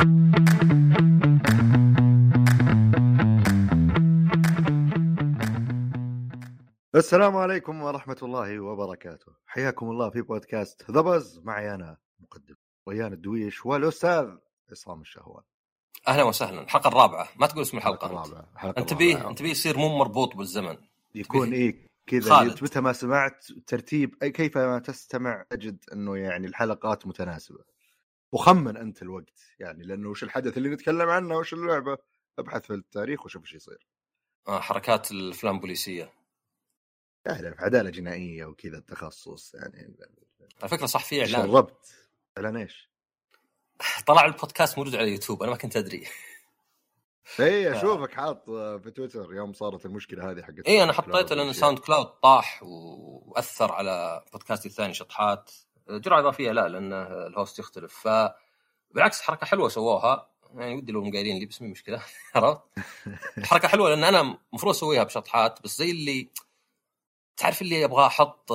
السلام عليكم ورحمة الله وبركاته. حياكم الله في بودكاست ذا بز معي أنا مقدم ريان الدويش والأستاذ عصام الشهوان. أهلا وسهلا. الحلقة الرابعة. ما تقول اسم الحلقة أنت. الرابعة. الحلقة أنت بيه الرابعة. أنت بيه يصير مو مربوط بالزمن. يكون إيه كذا. متى ما سمعت ترتيب أي كيفما تستمع تجد أنه يعني الحلقات متناسبة. وخمن أنت الوقت يعني لأنه وش الحدث اللي نتكلم عنه وش اللعبة؟ ابحث في التاريخ وشوف إيش يصير. آه حركات الأفلام البوليسية. يعني في عدالة جنائية وكذا التخصص يعني على فكرة صح في إعلان. شفت إعلان إيش؟ طلع البودكاست موجود على يوتيوب أنا ما كنت أدري. اي أشوفك حاط في تويتر يوم صارت المشكلة هذه حقت اي أنا حطيته لأن. ساوند كلاود طاح وأثر على بودكاستي الثاني شطحات. جرعة إضافية لا لأن ال host يختلف فبالعكس حركة حلوة سووها يعني ودي لو قايلين لي بس مي مشكلة عرفت؟ حركة حلوة لأن أنا المفروض أسويها بشطحات بس زي اللي تعرف اللي أبغى أحط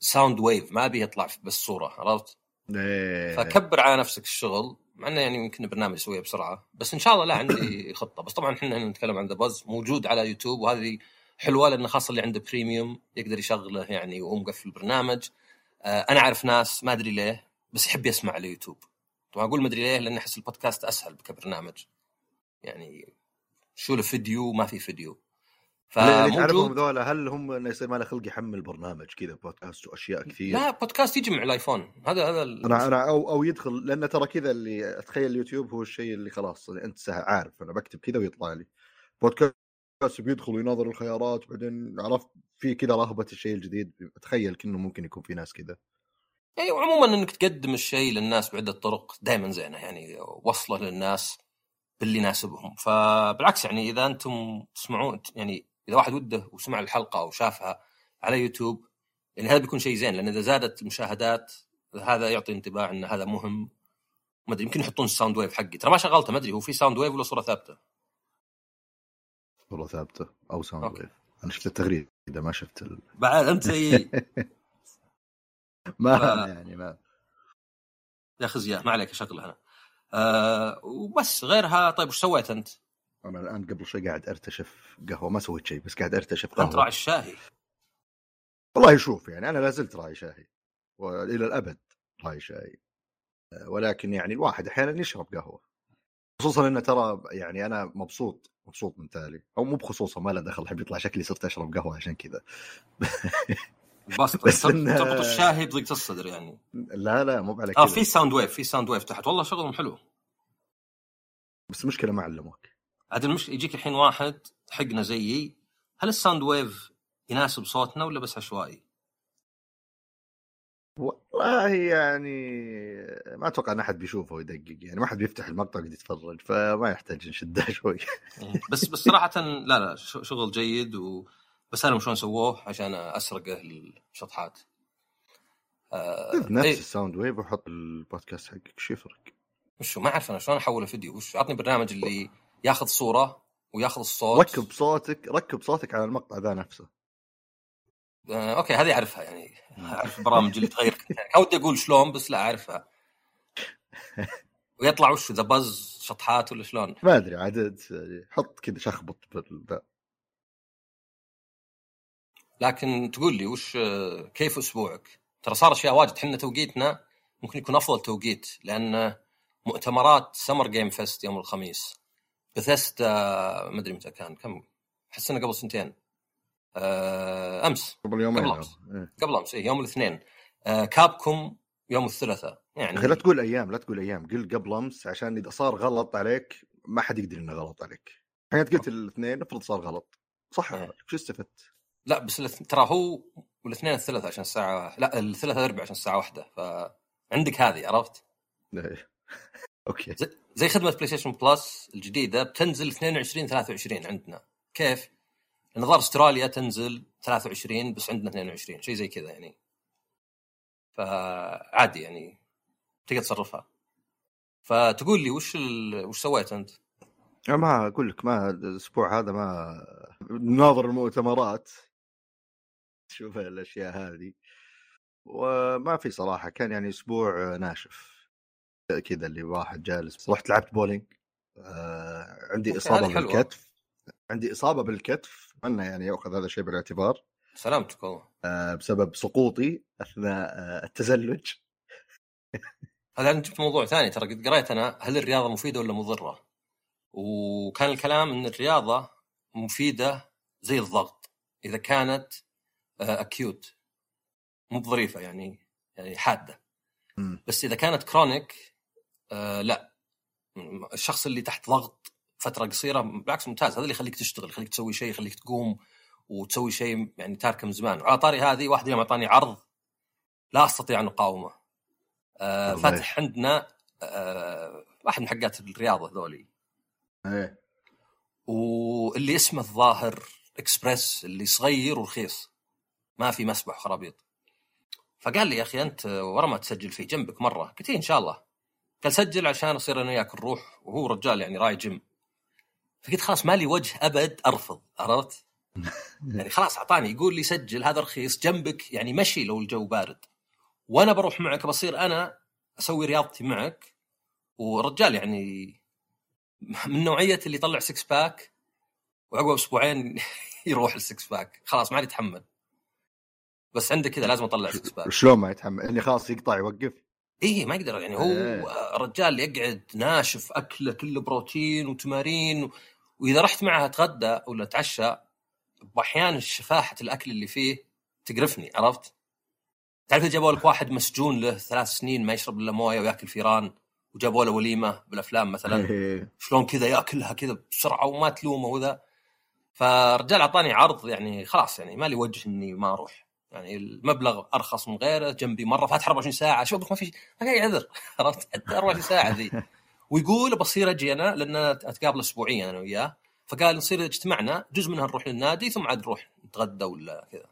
sound wave ما ابي يطلع بس صورة عرفت؟ إيه. فكبر على نفسك الشغل مع إنه يعني يمكن برنامج يسويها بسرعة بس إن شاء الله لا عندي خطة بس طبعا إحنا هنا نتكلم عن ذا باز موجود على يوتيوب وهذه حلوة لأن خاصة اللي عنده premium يقدر يشغله يعني وهو مقفل البرنامج آه أنا أعرف ناس ما أدري ليه بس يحب يسمع على يوتيوب. طبعا أقول ما أدري ليه لأن أحس البودكاست أسهل كبرنامج. يعني شو له فيديو ما في فيديو. تعرفهم فموجود ذولا هل هم إنه يصير ما له خلق يحمل برنامج كذا بودكاست وأشياء كثير؟ لا بودكاست يجي مع الآيفون. هذا هذا أنا أنا أو أو يدخل لأن ترى كذا اللي أتخيل اليوتيوب هو الشيء اللي خلاص اللي انت عارف. أنا بكتب كذا ويطلع لي. بودكاست بيدخل ويناظر الخيارات وبعدين عرفت في كذا رهبة الشيء الجديد اتخيل كأنه ممكن يكون في ناس كذا يعني وعموما إنك تقدم الشيء للناس بعده طرق دائما زينة يعني وصلة للناس باللي يناسبهم. فبالعكس يعني إذا أنتم تسمعون يعني إذا واحد وده وسمع الحلقة أو شافها على يوتيوب يعني هذا بيكون شيء زين لأن إذا زادت المشاهدات هذا يعطي انطباع إن هذا مهم. ما أدري يمكن يحطون ال sound wave حقي. ترى ما شغلته ما أدري هو في sound wave ولا صورة ثابتة؟ والله ثابتة أو sound أوكي. wave. أنا شفت التغريدة ما شفت ال... بعد أنت زي ما ف- يعني ما يا أخي زياد ما عليك اشغله أنا أه وبس غيرها طيب وش سويت أنت؟ أنا الآن قبل شوي قاعد أرتشف قهوة ما سويت شيء بس قاعد أرتشف أنت قهوة. راعي الشاهي. والله شوف يعني أنا لا زلت راعي شاهي وإلى الأبد راعي شاهي. أه، ولكن يعني الواحد أحيانا يشرب قهوة. خصوصا إنه ترى يعني أنا مبسوط مبسوط من تالي. أو مو بخصوصا ما له دخل الحين يطلع شكلي صرت أشرب قهوة عشان كذا. بس تربط الشاهي بضيقه الصدر يعني. لا لا مو على كذا. آه في sound wave في sound wave تحت. والله شغلهم حلو. بس مشكله ما علموك. عاد المش... يجيك الحين واحد حقنا زيي هل ال sound wave يناسب صوتنا ولا بس عشوائي؟ والله يعني ما أتوقع إن أحد بيشوفه ويدقق يعني ما حد بيفتح المقطع ويقعد يتفرج فما يحتاج نشدها شوي بس بس صراحة لا لا شغل جيد وبسألهم شلون سووه عشان أسرقه الشطحات. آه... نفس إيه، ال sound wave وحط البودكاست حقك إيش يفرق؟ وشو ما أعرف أنا شلون أحوله فيديو وش عطني برنامج اللي ياخذ صورة وياخذ الصوت ركب صوتك ركب صوتك على المقطع ذا نفسه أوكي هذه أعرفها يعني. أعرف البرامج اللي تغير ودي أقول شلون بس لا أعرفها. ويطلع وش ذا باز شطحات ولا شلون؟ ما أدري عاد حط كذا شخبط بالذا. لكن تقول لي وش آه، كيف أسبوعك؟ ترى صار أشياء واجد. إحنا توقيتنا ممكن يكون أفضل توقيت لأن مؤتمرات سمر جيم فيست يوم الخميس. بثيستا ما أدري متى كان كم؟ أحس إنه قبل سنتين. آه، أمس قبل يومين قبل أمس. إيه. قبل أمس إيه، يوم الاثنين آه، كابكم يوم الثلاثاء يعني لا تقول أيام لا تقول أيام قل قبل أمس عشان إذا صار غلط عليك ما حد يقدر إنه غلط عليك الحين قلت الاثنين افرض صار غلط صح إيه. شو استفدت؟ لا بس الاث- ترى هو والاثنين الثلاثاء عشان الساعة لا الثلاثاء الأربعاء عشان الساعة واحدة فعندك هذه عرفت؟ إيه. أوكي زي خدمة PlayStation Plus الجديدة بتنزل 22 23 عندنا كيف؟ لأن ظهر استراليا تنزل 23 بس عندنا 22 شيء زي كذا يعني. فعادي يعني تقدر تصرفها. فتقول لي وش ال... وش سويت أنت؟ ما أقول لك ما الأسبوع هذا ما ناظر المؤتمرات. شوف الأشياء هذه. وما في صراحة كان يعني أسبوع ناشف. كذا اللي واحد جالس. رحت لعبت بولينج آه عندي إصابة. بالكتف. عندي إصابة بالكتف. أتمنى يعني يأخذ هذا الشيء بالاعتبار. سلامتك والله. آه بسبب سقوطي أثناء آه التزلج. هذا أنت جبت موضوع ثاني ترى قد قريت أنا هل الرياضة مفيدة ولا مضرة؟ وكان الكلام إن الرياضة مفيدة زي الضغط إذا كانت acute مو بظريفة يعني يعني حادة. بس إذا كانت chronic آه لا. الشخص اللي تحت ضغط فترة قصيرة بالعكس ممتاز. هذا اللي يخليك تشتغل يخليك تسوي شيء يخليك تقوم وتسوي شيء يعني تاركه من زمان. وعلى طاري هذه واحد اليوم أعطاني عرض لا أستطيع أن أقاومه. آه. فاتح عندنا آه واحد من حقات الرياضة ذولي. إيه. واللي اسمه الظاهر إكسبريس اللي صغير ورخيص. ما في مسبح وخرابيط. فقال لي يا أخي أنت ورا ما تسجل فيه جنبك مرة. قلت إيه إن شاء الله. قال سجل عشان أصير أنا وياك نروح. وهو رجال يعني راعي جيم. فقلت خلاص ما لي وجه أبد أرفض عرفت؟ يعني خلاص أعطاني يقول لي سجل هذا رخيص جنبك يعني مشي لو الجو بارد. وأنا بروح معك بصير أنا أسوي رياضتي معك ورجال يعني من نوعية اللي يطلع six pack وعقب أسبوعين يروح ال six pack خلاص ما عاد يتحمل. بس عنده كذا لازم أطلع six pack شلون ما يتحمل؟ إني خلاص يقطع يوقف. إيه ما يقدر يعني هو إيه. رجال يقعد ناشف أكلة كله بروتين وتمارين و... وإذا رحت معها أتغدى ولا أتعشى واحيانا شفاحة الأكل اللي فيه تقرفني عرفت؟ تعرف إذا جابوا لك واحد مسجون له ثلاث سنين ما يشرب إلا موية ويأكل فيران وجابوا له وليمة بالأفلام مثلا إيه. شلون كذا يأكلها كذا بسرعة وما تلومه وذا فرجال أعطاني عرض يعني خلاص يعني ما لي وجه إني ما أروح يعني المبلغ أرخص من غيره جنبي مرة فاتح 24 ساعة. شوف ما في ما في عذر عرفت؟ حتى 24 ساعة ذي. ويقول بصير أجي أنا لأن أتقابل اسبوعيا أنا وياه. فقال نصير اجتمعنا جزء منها نروح للنادي ثم عاد نروح نتغدى ولا كذا.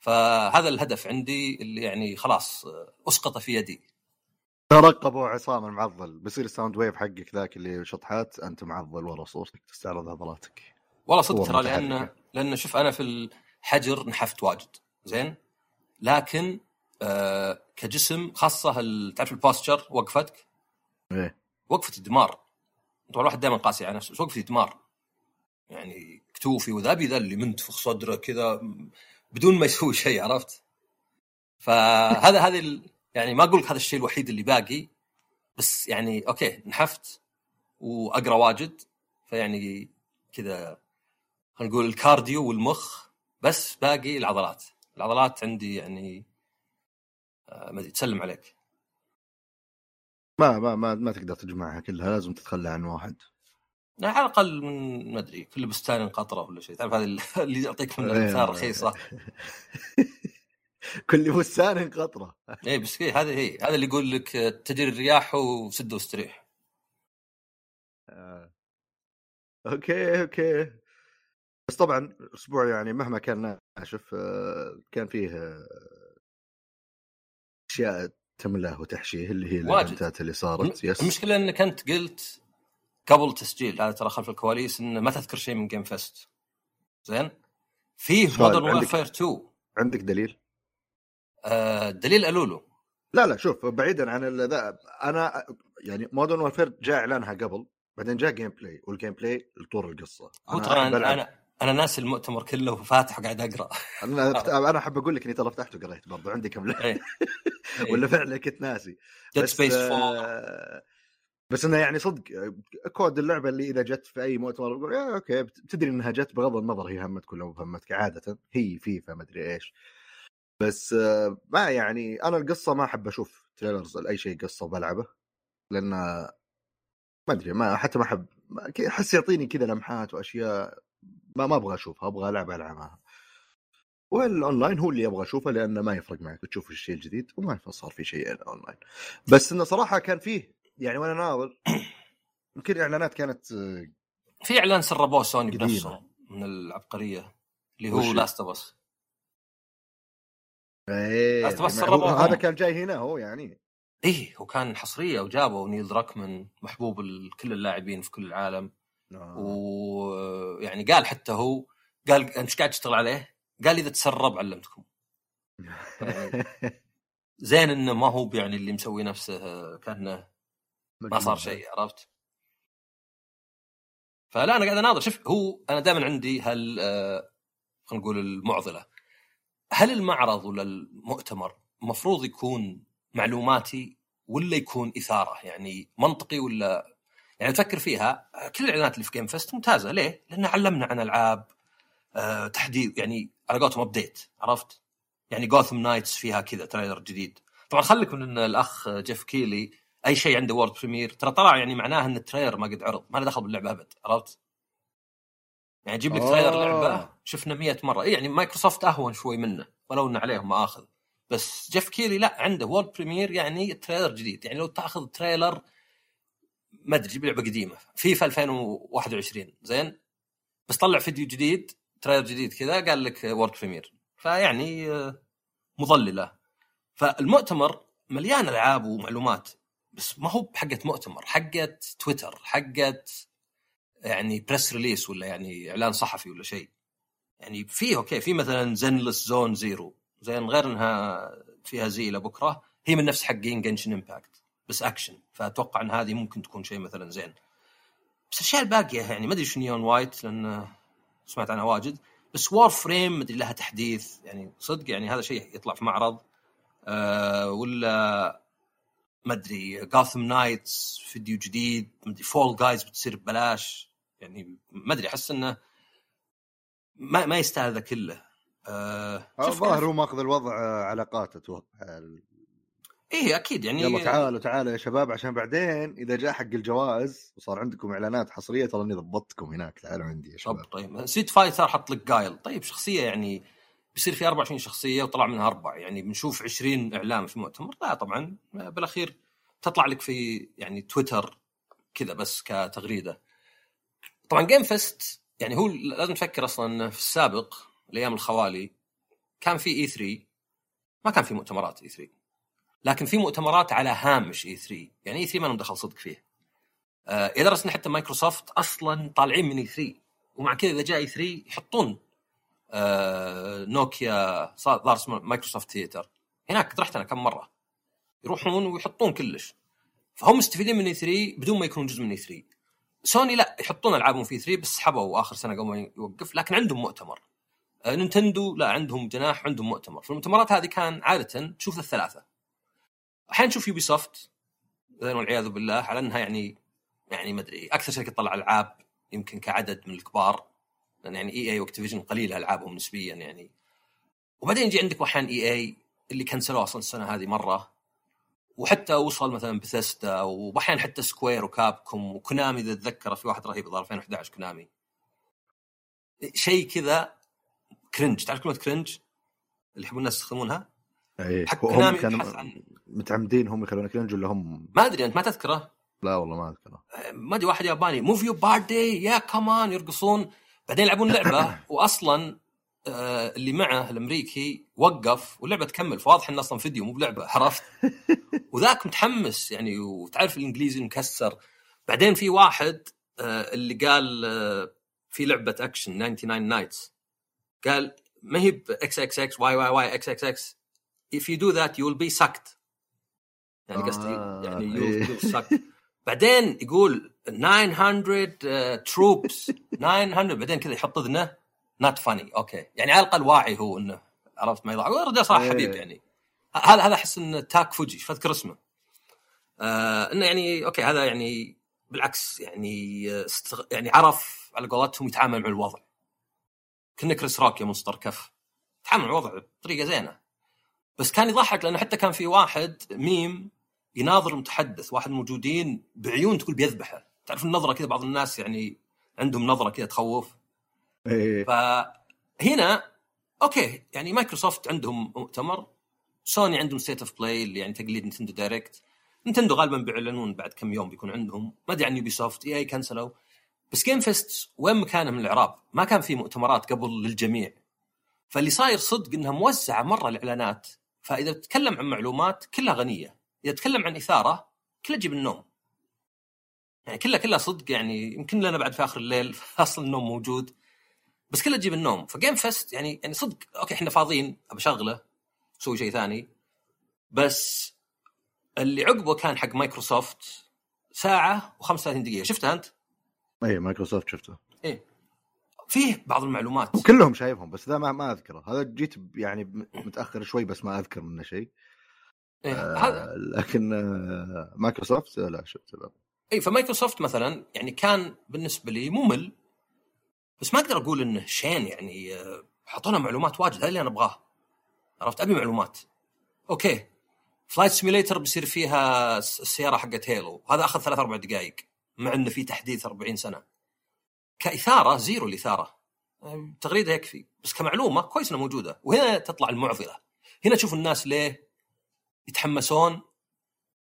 فهذا الهدف عندي اللي يعني خلاص أسقط في يدي. ترقبوا عصام المعضل. بيصير ال sound wave حقك ذاك اللي شطحات أنت معضل ورا صورتك تستعرض عضلاتك والله صدق ترى لأن. لأن شوف أنا في الحجر نحفت واجد. زين؟ لكن آه كجسم خاصة تعرف ال posture وقفتك؟ إيه. وقفتي دمار طبعا الواحد دائما قاسي على نفسه. بس وقفتي دمار يعني كتوفي وذابي ذا اللي منتفخ صدره كذا بدون ما يسوي شيء عرفت؟ فهذا هذه ال- يعني ما أقول لك هذا الشيء الوحيد اللي باقي. بس يعني okay نحفت وأقرأ واجد. فيعني كذا خلينا نقول ال cardio والمخ. بس باقي العضلات. العضلات عندي يعني آه، ما أدري تسلم عليك. ما ما ما, ما تقدر تجمعها كلها لازم تتخلى عن واحد. يعني على الأقل من ما أدري كل بستان قطرة ولا شيء. تعرف هذه ال- اللي يعطيك من إيه. الامثال رخيصة. كل بستان قطرة. اي بس إيه هذه هي هذا اللي يقول لك آه، تجري الرياح وسد واستريح. آه. okay okay. بس طبعا الأسبوع يعني مهما كان ناشف آه، كان فيه آه، أشياء تملاه وتحشيه اللي هي. ال event ات اللي صارت yes. المشكلة إنك أنت قلت قبل التسجيل هذا ترى خلف الكواليس انه ما تذكر شيء من Game Fest زين؟ فيه Modern Warfare 2 عندك دليل؟ آه دليل ألولو. لا لا شوف بعيدا عن ذا أنا يعني Modern Warfare جاء إعلانها قبل بعدين جاء gameplay وال gameplay لطور القصة. هو أنا ترى أنا ألعب. أنا ناسي المؤتمر كله وفاتح وقاعد أقرأ. أنا أنا أحب أقول لك إني ترى فتحت وقريت برضو عندي كم لعبة. إيه. ولا فعلا كنت ناسي. Dead بس Space 4 آه، بس انه يعني صدق آه، COD اللعبة اللي إذا جت في أي مؤتمر يقول يا okay بتدري إنها جت بغض النظر هي همتك ولا مو همتك عادة. هي فيفا ما أدري إيش. بس آه، ما يعني أنا القصة ما أحب أشوف trailers لأي شيء قصة وبلعبة لأن ما أدري ما حتى ما أحب أحس يعطيني كذا لمحات وأشياء. ما ما أبغى أشوفها أبغى ألعب العبها والأونلاين هو اللي أبغى اشوفه لأنه ما يفرق معك بتشوف الشيء الجديد وما صار في شيء أونلاين بس إنه صراحة كان فيه يعني وأنا ناظر يمكن إعلانات كانت في إعلان سربوه سوني قديمة. بنفسهم من العبقرية اللي هو؟ Last of Us بس هو- سربوهم. هذا كان جاي هنا هو يعني إيه وكان حصرية وجابوا Neil Druckmann محبوب كل اللاعبين في كل العالم آه. ويعني قال حتى هو قال أنت إيش قاعد تشتغل عليه؟ قال إذا تسرب علمتكم. زين إنه ما هو يعني اللي مسوي نفسه كأنه ما صار شيء عرفت؟ فلا أنا قاعد أناظر. شوف هو أنا دائما عندي هال آه، خلينا نقول المعضلة. هل المعرض ولا المؤتمر المفروض يكون معلوماتي ولا يكون إثارة؟ يعني منطقي ولا يعني تفكر فيها كل الإعلانات اللي في Game Fest ممتازة ليه؟ لأن علمنا عن ألعاب آه تحديث يعني على قولتهم update عرفت؟ يعني Gotham Knights فيها كذا trailer جديد طبعا خليك من الأخ Geoff Keighley أي شيء عنده world premiere ترى طلع يعني معناه إن ال trailer ما قد عرض ما له دخل باللعبة أبد عرفت؟ يعني جيب لك trailer لعبة شفنا مية مرة إيه يعني مايكروسوفت أهون شوي منه ولو ان عليهم مآخذ بس Geoff Keighley لا عنده world premiere يعني trailer جديد يعني لو تأخذ trailer ما أدري جيب لعبة قديمة. فيفا 2021 زين؟ بس طلع فيديو جديد trailer جديد كذا قال لك world premiere فيعني آه، مضلله فالمؤتمر مليان ألعاب ومعلومات بس ما هو بحقه مؤتمر حقه تويتر حقه يعني press release ولا يعني إعلان صحفي ولا شيء. يعني فيه okay في مثلا Zenless Zone Zero زين؟ غير إنها فيها زي لبكره هي من نفس حقين Genshin Impact بس اكشن فأتوقع إن هذه ممكن تكون شيء مثلا زين. بس الاشياء الباقية يعني ما أدري شو Neon White لأن سمعت عنها واجد. بس Warframe مدري لها تحديث. يعني صدق يعني هذا شيء يطلع في معرض. أه ولا ما أدري Gotham Knights فيديو جديد ما أدري Fall Guys بتصير ببلاش. يعني ما أدري أحس إنه ما ما يستاهل ذا كله. آه الظاهر هو ماخذ الوضع علاقات أتوقع إيه أكيد يعني يلا تعالوا تعالوا يا شباب عشان بعدين إذا جاء حق الجوائز وصار عندكم إعلانات حصرية ترى إني ضبطتكم هناك تعالوا عندي يا شباب. طيب طيب Street Fighter حط لك Guile طيب شخصية يعني بيصير في 24 شخصية وطلع منها أربع يعني بنشوف 20 إعلان في المؤتمر لا طبعا بالأخير تطلع لك في يعني تويتر كذا بس كتغريدة. طبعا Game Fest يعني هو لازم تفكر أصلا في السابق الأيام الخوالي كان في E3 ما كان في مؤتمرات E3 لكن في مؤتمرات على هامش E3 يعني E3 ما لهم دخل صدق فيه. آه لدرجه ان حتى مايكروسوفت أصلا طالعين من E3 ومع كذا إذا جاء E3 يحطون آه Nokia Theater اسمه Microsoft Theater هناك رحت أنا كم مرة. يروحون ويحطون كلش. فهم مستفيدين من E3 بدون ما يكونون جزء من E3 سوني لا يحطون ألعابهم في E3 بس سحبوا آخر سنة قبل يوقف. لكن عندهم مؤتمر. آه نينتندو لا عندهم جناح عندهم مؤتمر. فالمؤتمرات هذه كان عادة تشوف الثلاثة. أحيانا نشوف يوبي سوفت والعياذ بالله على إنها يعني يعني ما أدري أكثر شركة تطلع ألعاب يمكن كعدد من الكبار لأن يعني EA وأكتيفيجن قليلة ألعابهم نسبيا يعني. وبعدين يجي عندك أحيانا EA اللي كنسلوه أصلا السنة هذه مرة وحتى وصل مثلا بثيسدا وأحيانا حتى سكوير وكابكوم وكونامي إذا اتذكر في واحد رهيب ظهر 2011 كونامي. شيء كذا cringe تعرف كلمة cringe اللي يحبون الناس يستخدمونها؟ إيه حق كونامي كانوا متعمدين هم يخلون cringe ولا هم. ما أدري أنت ما تذكره؟ لا والله ما أذكره. ما أدري واحد ياباني. move your body yeah come on يرقصون. بعدين يلعبون لعبة. وأصلا آه اللي معه الأمريكي وقف واللعبة تكمل. فواضح انه أصلا فيديو مو بلعبة. عرفت؟ وذاك متحمس يعني وتعرف الإنجليزي مكسر. بعدين في واحد آه اللي قال آه في لعبة أكشن 99 Nights. قال ما هي إكس إكس إكس واي واي واي إكس إكس إكس if you do that you will be sucked. يعني قصدي آه يعني will be sucked بعدين يقول 900 تروبس 900 بعدين كذا يحط إذنه. not funny okay يعني على الأقل واعي هو إنه عرفت ما يضحك. الرجال صراحة إيه. حبيب يعني. هذا هذا أحس انه تاك فوجي. فأذكر اسمه. آه إنه يعني أوكي هذا يعني بالعكس يعني استغ... يعني عرف على قولتهم يتعامل مع الوضع. كنه كريس روك يا مصدر كف. يتعامل مع الوضع بطريقة زينة. بس كان يضحك لأنه حتى كان في واحد ميم يناظر المتحدث واحد موجودين بعيون تقول بيذبحه. تعرف النظرة كذا بعض الناس يعني عندهم نظرة كذا تخوف. إيه. فهنا okay يعني مايكروسوفت عندهم مؤتمر سوني عندهم State of Play اللي يعني تقليد نتندو Direct نتندو غالبا بيعلنون بعد كم يوم بيكون عندهم. ما أدري عن يوبي سوفت EA كنسلوا. بس Game Fest وين مكانه من الإعراب؟ ما كان في مؤتمرات قبل للجميع. فاللي صاير صدق إنها موزعة مرة الإعلانات. فإذا تتكلم عن معلومات كلها غنية. إذا تتكلم عن إثارة كلها تجيب النوم. يعني كلها كلها صدق يعني يمكن لنا بعد في آخر الليل أصلا النوم موجود بس كلها تجيب النوم. ف Game Fest يعني يعني صدق okay إحنا فاضيين أبى أشغله أسوي شيء ثاني بس اللي عقبه كان حق مايكروسوفت ساعة و35 دقيقة. شفتها أنت؟ اي مايكروسوفت شفته. فيه بعض المعلومات. وكلهم شايفهم بس ذا ما, ما أذكره. هذا جيت يعني متأخر شوي بس ما أذكر منه شيء. إيه. آه لكن آه مايكروسوفت لا شفته لا. اي فمايكروسوفت مثلا يعني كان بالنسبة لي ممل بس ما أقدر أقول إنه شين يعني آه، حطونا معلومات واجد هذا اللي أنا أبغاه. عرفت؟ أبي معلومات. Okay. Flight Simulator بيصير فيها الس- السيارة حقت Halo هذا أخذ ثلاث أربع دقائق مع إنه في تحديث 40 سنة. كإثارة zero الإثارة. تغريدة يكفي. بس كمعلومة كويس إنها موجودة. وهنا تطلع المعضلة. هنا تشوف الناس ليه يتحمسون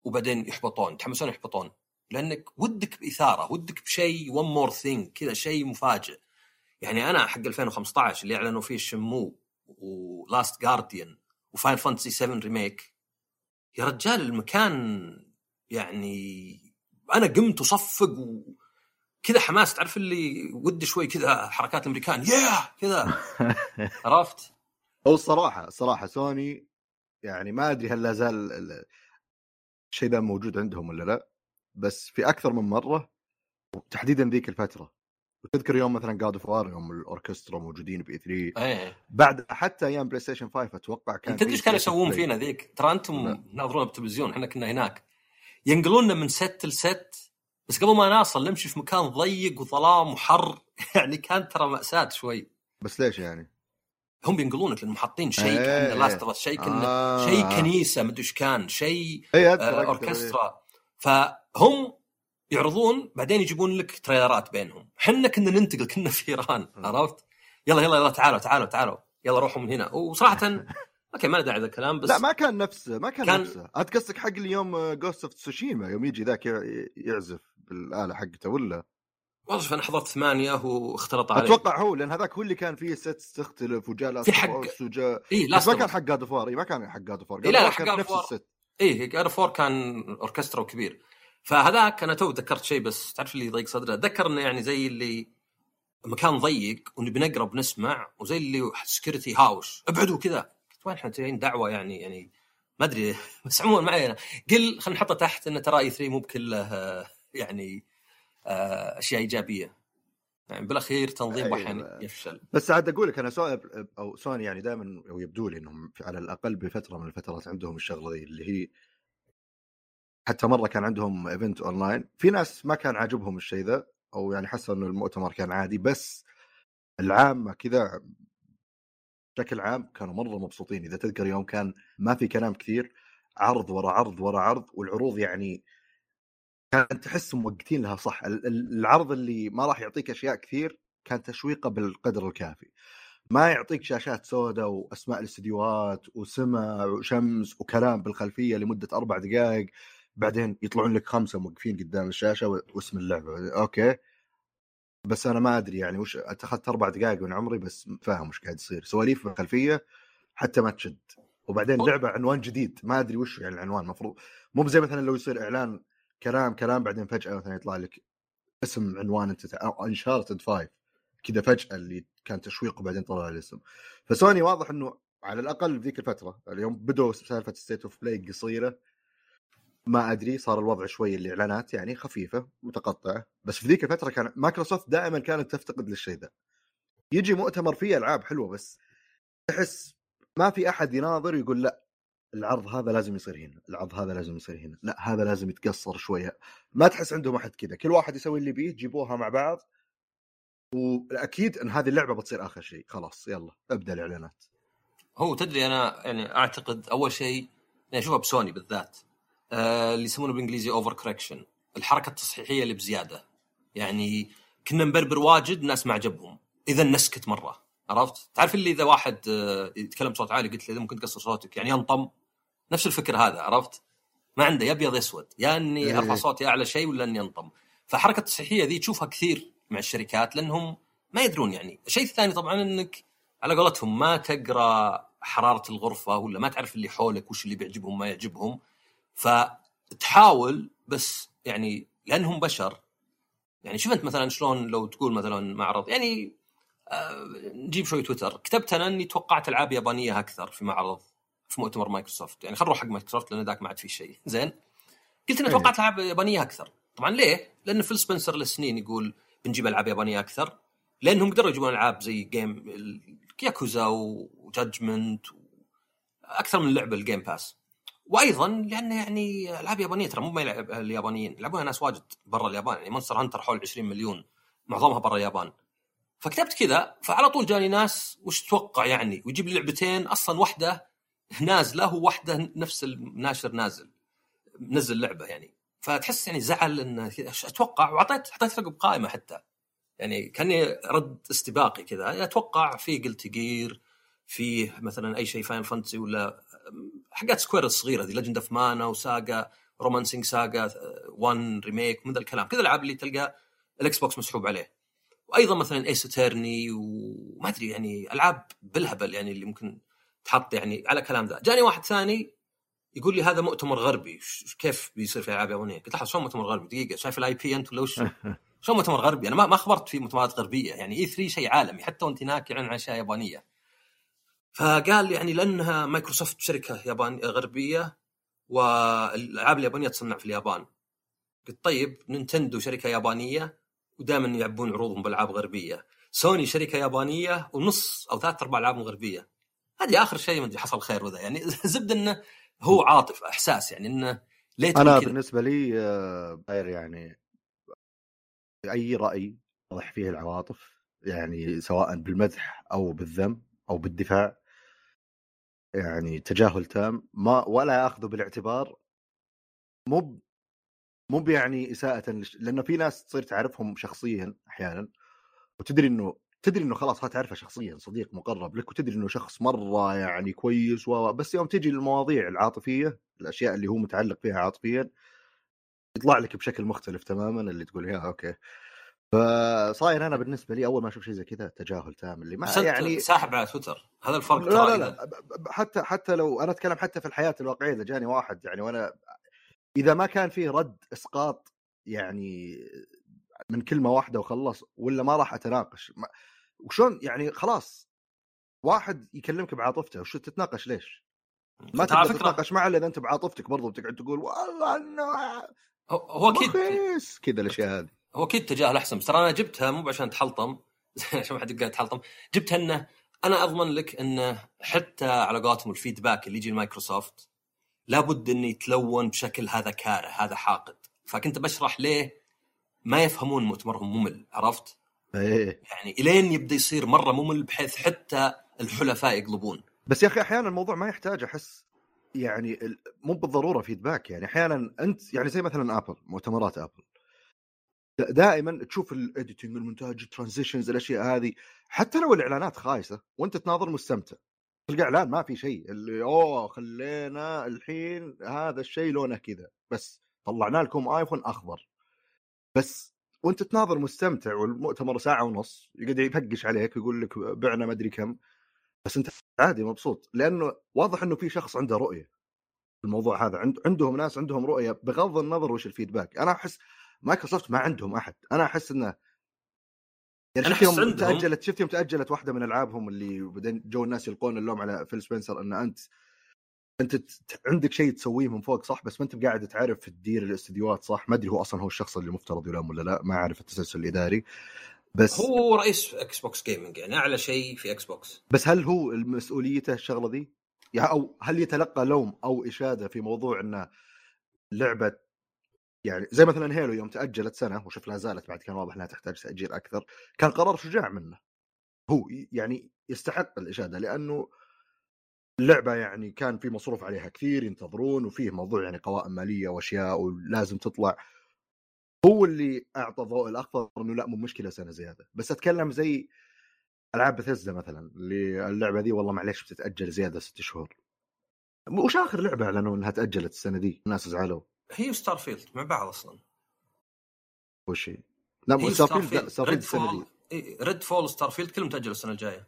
وبعدين يحبطون يتحمسون يحبطون. لأنك ودك بإثارة ودك بشيء one more thing كذا شيء مفاجئ. يعني أنا حق 2015 اللي أعلنوا فيه الشنمو و Last Guardian و Final Fantasy 7 Remake يا رجال المكان يعني أنا قمت وصفق وكذا حماس. تعرف اللي ودي شوي كذا حركات الأمريكان؟ يا كذا. عرفت؟ هو الصراحة الصراحة سوني يعني ما أدري هل لا زال ال- الشيء ذا موجود عندهم ولا لا بس في أكثر من مرة وتحديدا ذيك الفترة وتذكر يوم مثلا God of War يوم الأوركسترا موجودين بـ E3 إيه بعد حتى أيام بلايستيشن 5 أتوقع كان تدري في إيش كانوا يسوون. فينا ذيك؟ ترى أنتم لا. ناظرون بالتلفزيون إحنا كنا هناك ينقلوننا من ست لست بس قبل ما نوصل نمشي في مكان ضيق وظلام وحر يعني كان ترى مأساة شوي بس ليش يعني؟ هم بينقلونك لأنهم حاطين شيء إيه، كانه إيه. لاست اوف شيء كانه آه. شيء كنيسة مدري إيش كان شيء اذكر آه، إيه. أوركسترا فهم يعرضون بعدين يجيبون لك تريلرات بينهم حنا كنا ننتقل كنا في إيران. عرفت يلا يلا يلا تعالوا تعالوا تعالوا يلا روحوا من هنا وصراحة أوكي ما له داعي ذا الكلام بس لا ما كان نفسه ما كان, كان- نفسه انت قصدك حق اليوم جوست اوف تسوشيما يوم يجي ذاك يعزف بالآلة حقته ولا؟ والله شوف أنا حضرت ثمانية واختلط علي. أتوقع هو لأن هذاك هو اللي كان فيه ست تختلف وجاء لاست في حق- وجاء. اي بس ما لا كان حق جاد اوف ما كان حق جاد اوف إيه، لا، حق War. الست. إيه جاد فور كان أوركسترا وكبير فهذاك أنا تو ذكرت شيء بس تعرف اللي يضيق صدره؟ أتذكر إنه يعني زي اللي مكان ضيق ونبي نقرب نسمع وزي اللي سكيورتي هاوش. ابعدوا كذا. قلت وين إحنا جايين؟ دعوة يعني يعني ما أدري. بس عموما ما علينا قل خلينا نحطه تحت إنه ترى E3 مو بكله آه، يعني أشياء إيجابية. يعني بالأخير تنظيم. أحيانا يفشل. بس عاد أقول لك أنا سوني أو سوني يعني دائما أو يبدو لي إنهم على الأقل بفترة من الفترات عندهم الشغلة ذي اللي هي حتى مرة كان عندهم event online في ناس ما كان عاجبهم الشيء ذا أو يعني حسوا إنه المؤتمر كان عادي بس العامه كذا بشكل عام كانوا مرة مبسوطين. إذا تذكر يوم كان ما في كلام كثير عرض ورا عرض ورا عرض والعروض يعني كان تحس موقتين لها صح. ال- ال- العرض اللي ما راح يعطيك أشياء كثير كان تشويقة بالقدر الكافي. ما يعطيك شاشات سوداء وأسماء الاستديوهات وسمع وشمس وكلام بالخلفية لمدة أربع دقائق بعدين يطلعون لك خمسة موقفين قدام الشاشة واسم اللعبة. أوكي. بس أنا ما أدري يعني وش اتخذت أربع دقائق من عمري بس فاهم وش قاعد يصير. سواليف بالخلفية حتى ما تشد. وبعدين لعبة عنوان جديد ما أدري وش يعني العنوان المفروض مو زي مثلا لو يصير إعلان كلام كلام بعدين فجأة مثلا يطلع لك اسم عنوان أنت Uncharted 5 كذا فجأة اللي كان تشويق وبعدين طلع الاسم. فسوني واضح إنه على الأقل في ذيك الفترة اليوم بدوا سالفة State of Play قصيرة. ما أدري صار الوضع شوي الإعلانات يعني خفيفة متقطعة. بس في ذيك الفترة كان مايكروسوفت دائما كانت تفتقد للشيء ذا يجي مؤتمر فيه ألعاب حلوة بس تحس ما في أحد يناظر يقول لأ. العرض هذا لازم يصير هنا العرض هذا لازم يصير هنا لا هذا لازم يتقصر شوية. ما تحس عندهم أحد كذا كل واحد يسوي اللي يبيه جيبوها مع بعض. وأكيد إن هذه اللعبة بتصير آخر شيء خلاص يلا ابدأ الإعلانات. هو تدري أنا يعني أعتقد أول شيء يعني اشوفها بسوني بالذات آه اللي يسمونه بالإنجليزي overcorrection الحركة التصحيحية اللي بزيادة. يعني كنا نبربر واجد ناس ما عجبهم. إذا نسكت مرة عرفت؟ تعرف اللي إذا واحد آه، يتكلم بصوت عالي قلت له إذا ممكن تقصر صوتك يعني ينطم. نفس الفكر هذا عرفت؟ ما عنده يا أبيض أسود يا إني إيه. أرفع صوتي أعلى شيء ولا إني أنطم. فحركة التصحيحيه ذي تشوفها كثير مع الشركات لأنهم ما يدرون يعني. الشيء الثاني طبعا إنك على قولتهم ما تقرأ حرارة الغرفة ولا ما تعرف اللي حولك وش اللي بيعجبهم ما يعجبهم. فتحاول بس يعني لأنهم بشر. يعني شوف أنت مثلا شلون لو تقول مثلا معرض يعني آه نجيب شوي تويتر. كتبت أنا إني توقعت ألعاب يابانية أكثر في معرض. في مؤتمر مايكروسوفت. يعني خل نروح حق مايكروسوفت لأن ذاك ما عاد في شيء. زين؟ قلت اني إيه. توقعت العاب يابانية أكثر. طبعا ليه؟ لأن فيل سبنسر لسنين يقول بنجيب ألعاب يابانية أكثر لأنهم قدروا يجيبون ألعاب زي جيم ياكوزا و Judgment أكثر من لعبة ال Game Pass وأيضا لأن يعني ألعاب يابانية ترى مو ما يلعب اليابانيين يلعبونها ناس واجد برا اليابان. يعني مونستر هانتر حول 20 مليون معظمها برا اليابان. فكتبت كذا فعلى طول جاني ناس وش تتوقع يعني؟ ويجيب لي لعبتين أصلا واحدة نازله وواحده نفس الناشر نازل نزل لعبة يعني. فتحس يعني زعل إنه أتوقع وعطيت حطيت رقم قائمة حتى. يعني كأني رد استباقي كذا. أتوقع في قلت جير فيه مثلا أي شيء فاينل فانتسي ولا حقات سكوير الصغيرة ذي ليجند اوف مانا وساجا رومانسينج ساجا 1 remake من ذا الكلام. كذا الألعاب اللي تلقى الاكس بوكس مسحوب عليه. وأيضا مثلا ييس اترني وما أدري يعني ألعاب بالهبل يعني اللي ممكن تحط يعني على كلام ذا جاني واحد ثاني يقول لي هذا مؤتمر غربي كيف بيصير في ألعاب يابانية؟ قلت لحظه شلون مؤتمر غربي؟ دقيقة شايف ال IP انت ولا وش؟ شلون مؤتمر غربي؟ أنا ما ما خبرت في مؤتمرات غربية يعني E3 شيء عالمي حتى وأنت هناك يعلن عن أشياء يابانية. فقال يعني لأنها مايكروسوفت شركة يابان غربية والألعاب اليابانية تصنع في اليابان. قلت طيب نينتندو شركة يابانية ودائما يعبون عروضهم بالالعاب غربية. سوني شركة يابانية ونص أو ثلاث ارباع العابهم غربية. هذه آخر شيء ما أدري حصل خير وذا يعني زبد إنه هو عاطف إحساس يعني إنه ليه أنا بالنسبة لي غير يعني أي رأي واضح فيه العواطف يعني سواء بالمدح أو بالذم أو بالدفاع يعني تجاهل تام ما ولا ياخذه بالاعتبار مو مو يعني إساءة لأنه في ناس تصير تعرفهم شخصيا أحيانا وتدري إنه تدري إنه خلاص تعرفه شخصيا صديق مقرب لك وتدري إنه شخص مرة يعني كويس و... بس يوم تجي المواضيع العاطفية الأشياء اللي هو متعلق فيها عاطفيا يطلع لك بشكل مختلف تماما اللي تقول يا أوكي. فصاير أنا بالنسبة لي أول ما أشوف شيء زي كذا تجاهل تام اللي ما يعني ساحب على تويتر. هذا الفرق لا لا, لا حتى حتى لو أنا أتكلم حتى في الحياة الواقعية إذا جاني واحد يعني وأنا إذا ما كان فيه رد إسقاط يعني من كلمة واحدة وخلص ولا ما راح أتناقش؟ وشون يعني خلاص واحد يكلمك بعاطفته وش تتناقش ليش؟ ما تقدر تتناقش معه إذا أنت بعاطفتك برضو بتقعد تقول والله إنه هو أكيد كذا الأشياء هذه. هو أكيد تجاهل أحسن بس ترى أنا جبتها مو عشان تحلطم عشان ما حد يقول تحلطم جبتها إنه أنا أضمن لك إنه حتى على قولتهم الفيدباك اللي يجي المايكروسوفت لابد انه يتلون بشكل هذا كاره هذا حاقد. فكنت بشرح ليه ما يفهمون مؤتمرهم ممل عرفت؟ إيه. يعني إلين يبدأ يصير مرة ممل بحيث حتى الحلفاء يقلبون بس يا أخي أحيانا الموضوع ما يحتاج أحس يعني مو بالضرورة feedback يعني أحيانا أنت يعني زي مثلا ابل مؤتمرات ابل دائما تشوف ال editing المونتاج ال transitions الأشياء هذه حتى لو الإعلانات خايسة وأنت تناظر مستمتع. تلقى إعلان ما في شيء اللي أوه خلينا الحين هذا الشيء لونه كذا بس طلعنا لكم ايفون أخضر. بس وانت تناظر مستمتع والمؤتمر ساعة ونص يقعد يفقش عليك ويقول لك بعنا ما أدري كم. بس أنت عادي مبسوط. لأنه واضح إنه في شخص عنده رؤية الموضوع هذا. عند عندهم ناس عندهم رؤية بغض النظر وش ال feedback. أنا أحس مايكروسوفت ما عندهم أحد. أنا أحس إنه يعني شفت يوم تأجلت شفت يوم تأجلت واحدة من ألعابهم اللي بعدين جو الناس يلقون اللوم على فيل سبنسر إن أنت أنت عندك شيء تسويه من فوق صح؟ بس ما أنت قاعد تعرف تدير الاستديوهات صح؟ ما أدري هو أصلا هو الشخص اللي مفترض يلام ولا لا ما أعرف التسلسل الإداري. بس هو رئيس إكس بوكس gaming يعني أعلى شيء في إكس بوكس بس هل هو مسؤوليته الشغلة ذي؟ يعني أو هل يتلقى لوم أو إشادة في موضوع انه لعبة يعني زي مثلا هيلو يوم تأجلت سنة وشوف لا زالت بعد كان واضح إنها تحتاج تاجيل أكثر كان قرار شجاع منه. هو يعني يستحق الإشادة لأنه اللعبة يعني كان في مصروف عليها كثير ينتظرون وفيه موضوع يعني قوائم مالية وأشياء ولازم تطلع. هو اللي أعطى ضوء الأخضر إنه لا مو مشكلة سنة زيادة. بس أتكلم زي ألعاب بثزدا مثلا اللي اللعبة دي والله معليش بتتأجل زيادة ست شهور. وش آخر لعبة أعلنوا إنها تأجلت السنة دي؟ الناس زعلوا. هي ستار فيلد مع بعض أصلا. وش هي؟ لا ستار فيلد ستار فيلد السنة دي. ريد فول ستار فيلد كلهم تأجلوا السنة الجاية.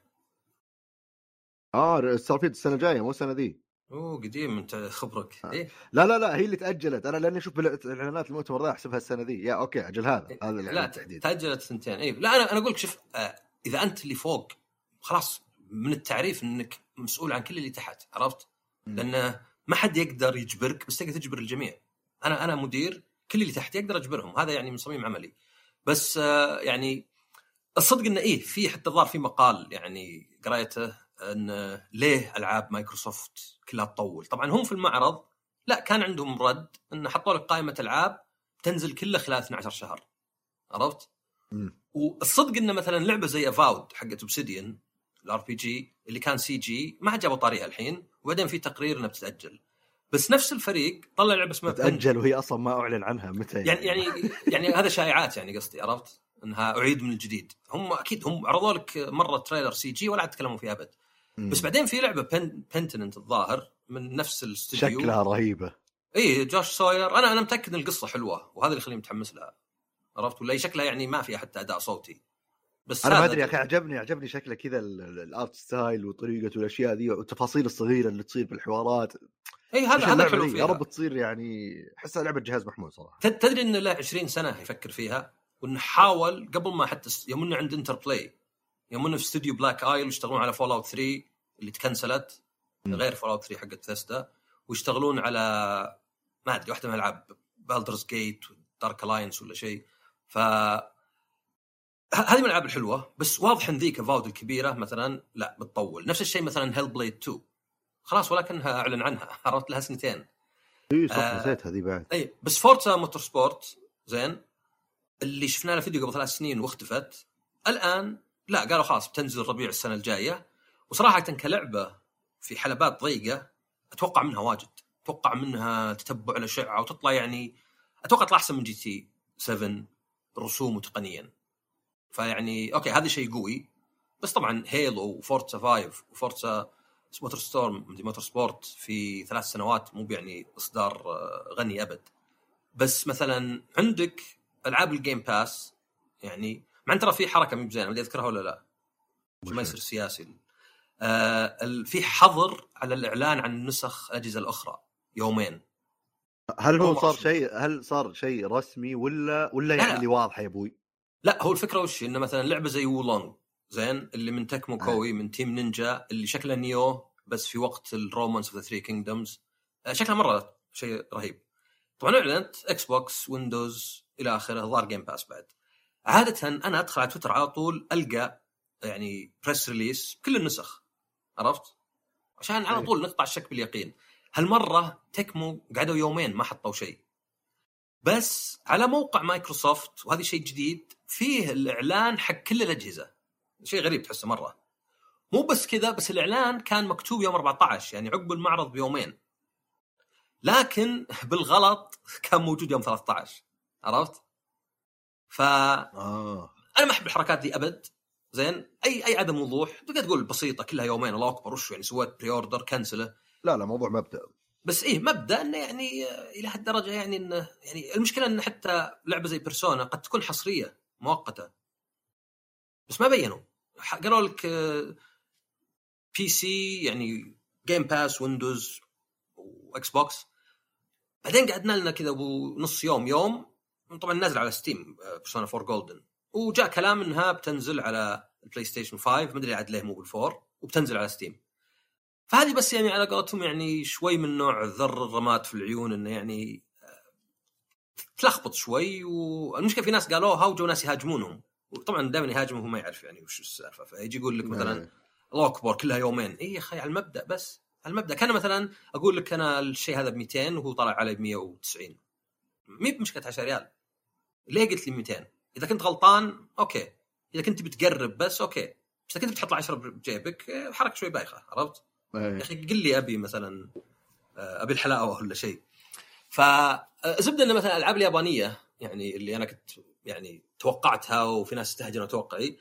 آه ستار فيلد السنة الجاية مو السنة دي أوه قديم انت خبرك. آه. إيه؟ لا لا لا هي اللي تأجلت. أنا لأني أشوف الإعلانات المؤتمر ذا أحسبها السنة دي يا okay أجل هذا إيه، هذا لا تأجلت سنتين. اي لا أنا أنا أقول لك شوف آه إذا أنت اللي فوق خلاص من التعريف إنك مسؤول عن كل اللي تحت عرفت؟ لأنه ما حد يقدر يجبرك بس تقدر تجبر الجميع. أنا أنا مدير كل اللي تحت أقدر أجبرهم. هذا يعني من صميم عملي. بس آه، يعني الصدق إنه إيه في حتى الظاهر في مقال يعني قريته أن ليه ألعاب مايكروسوفت كلها تطول؟ طبعا هم في المعرض لا كان عندهم رد أن حطوا لك قائمة ألعاب تنزل كلها خلال 12 شهر. عرفت؟ مم. والصدق انه مثلا لعبة زي افاود حقت اوبسيديان ال RPG اللي كان CG ما جابوا طاريها الحين وبعدين في تقرير إنها بتتأجل. بس نفس الفريق طلع لعبة اسمها تاجل وهي أصلا ما أعلن عنها متى يعني. يعني يعني هذا شائعات يعني قصدي عرفت؟ إنها أعيد من الجديد. هم أكيد هم عرضوا لك مرة trailer CG ولا عاد تكلموا فيها أبد. مم. بس بعدين في لعبة بن... بنتمنت الظاهر من نفس الاستوديو. شكلها رهيبة. اي جوش سوير أنا أنا متأكد إن القصة حلوة وهذا اللي يخليني متحمس لها. عرفت؟ ولا شكلها يعني ما فيها حتى أداء صوتي. بس أنا ما أدري يا أخي عجبني عجبني شكله كذا ال- ال- ال art style وطريقته والأشياء ذي والتفاصيل الصغيرة اللي تصير في الحوارات. اي هذا هذا ذي؟ فيها يا رب تصير يعني أحسها لعبة جهاز محمول صراحة. تد- تدري انه له 20 سنة يفكر فيها وانه حاول قبل ما حتى يوم انه عند انتر بلاي يوم إنه في استوديو بلاك ايل يشتغلون على فول اوت 3 اللي تكنسلت. غير فول اوت 3 حقت بثيستا ويشتغلون على ما أدري واحدة من ألعاب بالدرز جيت دارك الاينس ولا شيء ف هذه من الألعاب الحلوة بس واضح إن ذيك افاود الكبيرة مثلا لا بتطول نفس الشيء مثلا هيل بليد 2 خلاص ولكنها أعلن عنها عرفت لها سنتين إي صح آه. نسيت هذه بعد إي بس فورتسا موتور سبورت زين اللي شفنا له فيديو قبل ثلاث سنين واختفت الآن لا قالوا خلاص بتنزل ربيع السنة الجاية. وصراحة كلعبة في حلبات ضيقة أتوقع منها واجد. أتوقع منها تتبع الاشعه وتطلع يعني أتوقع تطلع أحسن من GT 7 رسوم وتقنيا. فيعني أوكي هذا شيء قوي. بس طبعا هيلو وفورتسا 5 وفورتسا موتور ستورم motorsport في ثلاث سنوات مو يعني إصدار آه، غني أبد. بس مثلا عندك ألعاب ال Game Pass يعني مع أن ترى في حركة مو بزينة ما ادري أذكرها ولا لا؟ عشان ما يصير سياسي. آه في حظر على الإعلان عن نسخ الأجهزة الأخرى يومين. هل هو صار. شيء هل صار شيء رسمي ولا ولا لا، يعني. اللي واضح يا أبوي؟ لا هو الفكرة وش؟ إنه مثلا لعبة زي Wo Long زين؟ اللي من تكمو كوي من Team Ninja اللي شكلها Nioh بس في وقت ال Romance of the Three Kingdoms شكلها مرة شيء رهيب. طبعا أعلنت إكس بوكس ويندوز إلى آخره ظهر Game Pass بعد. عادة أنا أدخل على تويتر على طول ألقى يعني press release كل النسخ عرفت؟ عشان على أي. طول نقطع الشك باليقين هالمرة تكمو قعدوا يومين ما حطوا شيء بس على موقع مايكروسوفت وهذا شيء جديد فيه الإعلان حق كل الأجهزة شيء غريب تحسه مرة مو بس كذا بس الإعلان كان مكتوب يوم 14 يعني عقب المعرض بيومين لكن بالغلط كان موجود يوم 13 عرفت؟ فانا آه. ما أحب الحركات دي أبد. زين؟ أي أي عدم وضوح. تقدر تقول بسيطه كلها يومين الله أكبر وش يعني سويت pre-order كنسله لا لا موضوع مبدأ. بس إيه مبدأ إنه يعني آه، إلى هالدرجه يعني إنه يعني المشكلة إن حتى لعبة زي بيرسونا قد تكون حصرية مؤقته بس ما بينوا. قالوا لك آه، PC يعني Game Pass ويندوز واكس بوكس بعدين قعدنا لنا كذا أبو نص يوم يوم طبعا نازل على ستيم بيرسونا 4 جولدن وجاء كلام إنها بتنزل على البلاي ستيشن 5 ما أدري عاد ليه مو بال four وبتنزل على ستيم فهذه بس يعني على قولتهم يعني شوي من نوع ذر الرماد في العيون إنه يعني آه، تلخبط شوي. والمشكلة في ناس قالوها وجو ناس يهاجمونهم. وطبعا دائما يهاجمه وهو ما يعرف يعني وش السالفة. فيجي يقول لك مثلا. الله اكبر كلها يومين. اي يا أخي على المبدأ بس. على المبدأ. كان مثلا أقول لك أنا الشيء هذا ب 200 وهو طالع علي ب 190 مي بمشكلة 10 ريال. ليه قلت لي 200 إذا كنت غلطان أوكي إذا كنت بتقرب بس أوكي بس إذا كنت بتحط 10 بجيبك آه، حركة شوي بايخة عرفت؟ يا إيه. أخي قل لي أبي مثلا آه، أبي الحلاوه ولا شيء فزبده ان مثلا الالعاب اليابانية يعني اللي أنا كنت يعني توقعتها وفي ناس استهجنوا توقعي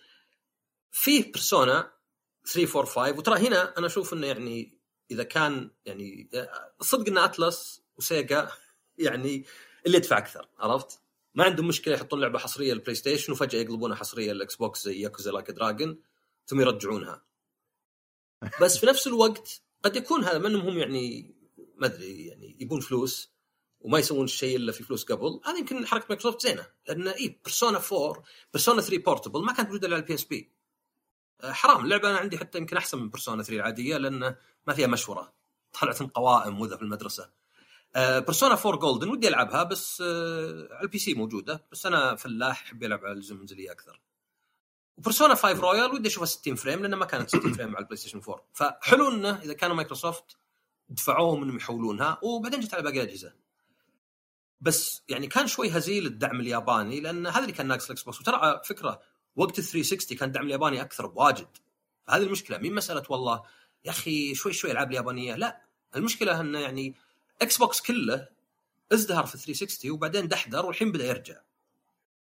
فيه بيرسونا 3 4 5 وترى هنا أنا أشوف إنه يعني إذا كان يعني الصدق إن أتلس وسيجا يعني اللي يدفع أكثر عرفت؟ ما عندهم مشكلة يحطون لعبة حصرية للبلاي ستيشن وفجأة يقلبونها حصرية للإكس بوكس زي ياكوزا Like a Dragon ثم يرجعونها. بس في نفس الوقت قد يكون هذا منهم هم يعني ما أدري يعني يبون فلوس وما يسوون الشيء إلا في فلوس قبل. هذا يمكن حركة مايكروسوفت زينة لأن اي بيرسونا 4 بيرسونا 3 Portable ما كانت موجودة على ال PSP حرام اللعبة أنا عندي حتى يمكن أحسن من بيرسونا 3 العادية لأن ما فيها مشورة. طلعت قوائم وذا في المدرسة. بيرسونا 4 Golden ودي ألعبها بس آه، على ال PC موجودة بس أنا فلاح احب ألعب على الأجهزة المنزليه أكثر. وبرسونا 5 Royal ودي أشوفها 60 frame لأنها ما كانت 60 frame على البلاي ستيشن 4 فحلو إنه إذا كانوا مايكروسوفت دفعوهم انهم يحولونها وبعدين جت على باقي الأجهزة. بس يعني كان شوي هزيل الدعم الياباني لأن هذا اللي كان ناقص الاكس بوكس وترى على فكرة وقت ال 360 كان الدعم الياباني أكثر بواجد. فهذه المشكلة مين مسألة والله يا أخي شوي شوي ألعاب اليابانية. لا المشكلة إنه يعني إكس بوكس كله ازدهر في 360 وبعدين دحدر والحين بدأ يرجع.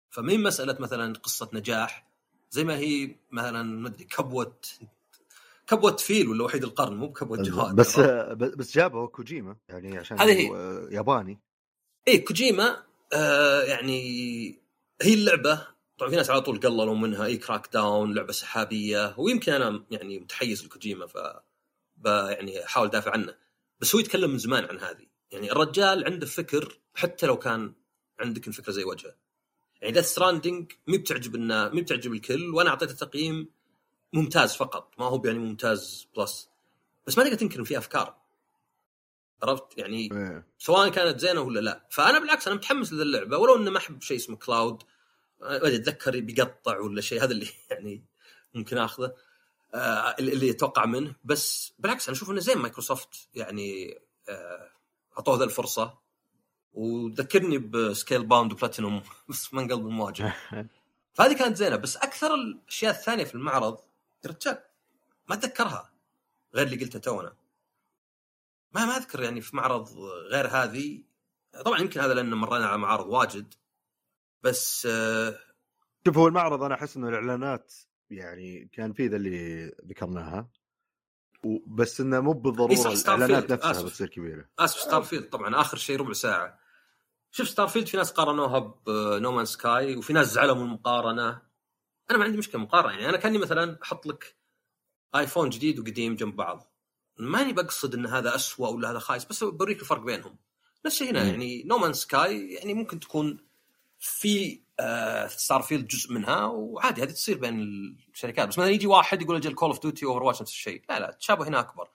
فمين مسألة مثلا قصة نجاح زي ما هي مثلا ما أدري كبوة كبوة فيل ولا وحيد القرن مو بكبوة جواد بس بس جابوا كوجيما يعني عشان هذه. هو ياباني. إيه كوجيما آه يعني هي اللعبة طبعا في ناس على طول قللوا منها اي Crackdown لعبة سحابية ويمكن أنا يعني متحيز لكوجيما ف يعني أحاول أدافع عنه. بس هو يتكلم من زمان عن هذه. يعني الرجال عنده فكر حتى لو كان عندك الفكرة زي وجهه. يعني Death Stranding مي بتعجب النا مي بتعجب الكل وأنا أعطيته تقييم ممتاز فقط. ما هو يعني ممتاز plus. بس ما تقدر تنكر إن في أفكار. عرفت؟ يعني إيه. سواء كانت زينة ولا لا. فأنا بالعكس أنا متحمس لذا اللعبه ولو اني ما أحب شيء اسمه cloud ما أتذكر بيقطع ولا شيء. هذا اللي يعني ممكن آخذه. آه اللي أتوقع منه. بس بالعكس أنا أشوف إنه زين مايكروسوفت يعني آه أعطوه ذا الفرصة. وذكرني ب Scalebound وبلاتينوم بس من قلب المواجهه فهذه كانت زينة. بس أكثر الأشياء الثانية في المعرض يا رجال ما أتذكرها غير اللي قلته تونا ما ما أذكر يعني في معرض غير هذه. طبعا يمكن هذا لأن مرينا على معارض واجد. بس آه شوف هو المعرض أنا أحس إنه الاعلانات يعني كان في ذا اللي ذكرناها. بس إنه مو بالضرورة. الإعلانات نفسها آسف. بتصير كبيرة. آسف Starfield طبعا آخر شيء ربع ساعة. شوف Starfield في ناس قارنوها ب No Man's Sky وفي ناس زعلوا من المقارنة. أنا ما عندي مشكلة مقارنة. يعني أنا كأني مثلا أحط لك iPhone جديد وقديم جنب بعض. ماني بقصد إن هذا أسوأ ولا هذا خايس بس بوريك الفرق بينهم. نفس الشيء هنا. يعني No Man's Sky يعني ممكن تكون في آه Starfield جزء منها وعادي هذه تصير بين الشركات. بس مثلا يجي واحد يقول أجل Call of Duty Overwatch نفس الشيء. لا لا التشابه هنا أكبر.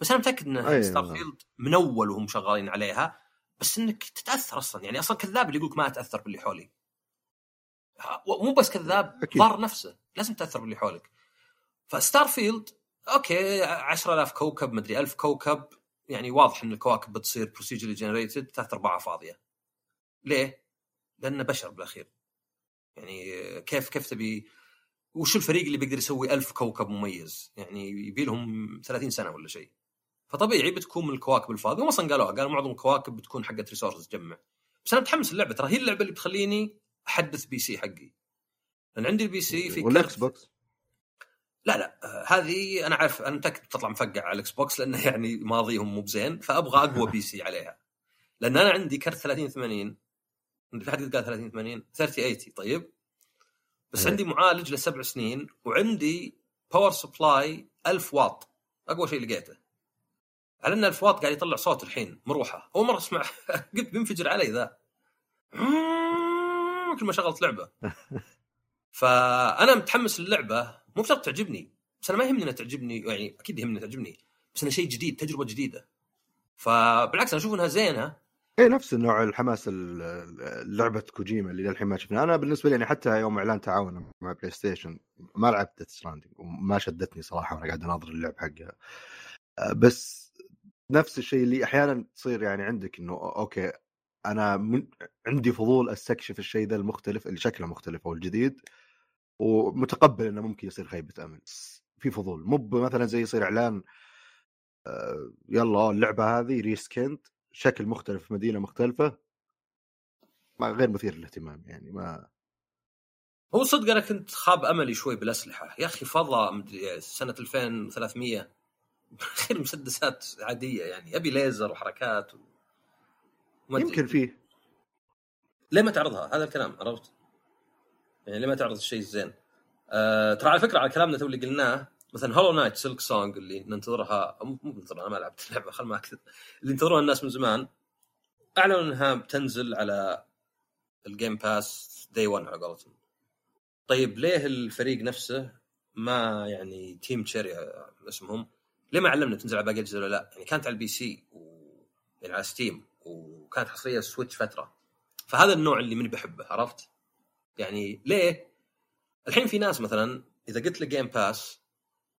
بس أنا متأكد إن Starfield من أول وهم شغالين عليها بس إنك تتأثر أصلا. يعني أصلا كذاب اللي يقولك ما اتاثر باللي حولي. مو بس كذاب. ضار نفسه. لازم تأثر باللي حولك. ف Starfield okay 10000 كوكب مدري 1000 كوكب. يعني واضح إن الكواكب بتصير procedurally generated ثلاث ارباعها فاضيه ليه؟ لأنه بشر بالأخير. يعني كيف كيف تبي وش الفريق اللي بيقدر يسوي ألف كوكب مميز؟ يعني يبي لهم 30 سنة ولا شيء. فطبيعي بتكون من الكواكب الفاضية. هم أصلا قالوها قالوا معظم الكواكب بتكون حقت resources تجمع. بس أنا متحمس اللعبه ترى. هي اللعبة اللي بتخليني أحدث PC حقي. لأن عندي ال PC في وال Xbox لا لا. آه، هذه أنا عارف أنا متأكد بتطلع مفقع على ال Xbox لأنه يعني ماضيهم مو بزين. فأبغى أقوى PC عليها. لأن أنا عندي كرت 30 80 في حد قال 30 80 30 80 طيب؟ بس إيه. عندي معالج لسبع سنين وعندي power supply 1000 واط. أقوى شيء لقيته. على إن 1000 واط قاعد يطلع صوت الحين مروحة. أول مرة أسمع قلت بينفجر علي ذا. كل ما شغلت لعبة. فأنا متحمس للعبة. مو بشرط تعجبني بس أنا ما يهمني إنها تعجبني يعني أكيد يهمني تعجبني بس إنها شيء جديد تجربة جديدة. فبالعكس أنا أشوف إنها زينة. اي نفس النوع الحماس ال- ال- لعبة كوجيما اللي للحين ما شفناها. أنا بالنسبة لي يعني حتى يوم إعلان تعاون مع PlayStation ما لعبت Death Stranding وما شدتني صراحة وأنا قاعد أناظر اللعب حقها. أه، بس نفس الشيء اللي أحيانا تصير يعني عندك إنه okay أنا من عندي فضول أستكشف الشيء ذا المختلف اللي شكله مختلف أو الجديد ومتقبل إنه ممكن يصير خيبة أمل. في فضول. مو مثلا زي يصير إعلان آه، يلا اللعبة هذه ريسكنت شكل مختلف في مدينة مختلفة ما غير مثير للاهتمام يعني ما هو صدق أنا كنت خاب أملي شوي بالأسلحة. يا أخي فضاء سنة 2300 خير مسدسات عادية يعني أبي ليزر وحركات و... يمكن فيه. ليه ما تعرضها؟ هذا الكلام عرفت؟ يعني ليه ما تعرض الشيء الزين؟ آه ترى على فكرة على كلامنا تو اللي قلناه مثلا Hollow Knight Silksong اللي ننتظرها مو ننتظرها أنا ما لعبت اللعبة خل ما أكذب اللي ينتظروها الناس من زمان أعلنوا إنها بتنزل على ال Game Pass day 1 على قولتهم طيب ليه الفريق نفسه ما يعني Team Cherry اسمهم ليه ما علمنا تنزل على باقي الأجهزة ولا لا؟ يعني كانت على ال PC و... يعني على Steam وكانت حصرية Switch فترة فهذا النوع اللي ماني بحبه عرفت؟ يعني ليه؟ الحين في ناس مثلا إذا قلت له Game Pass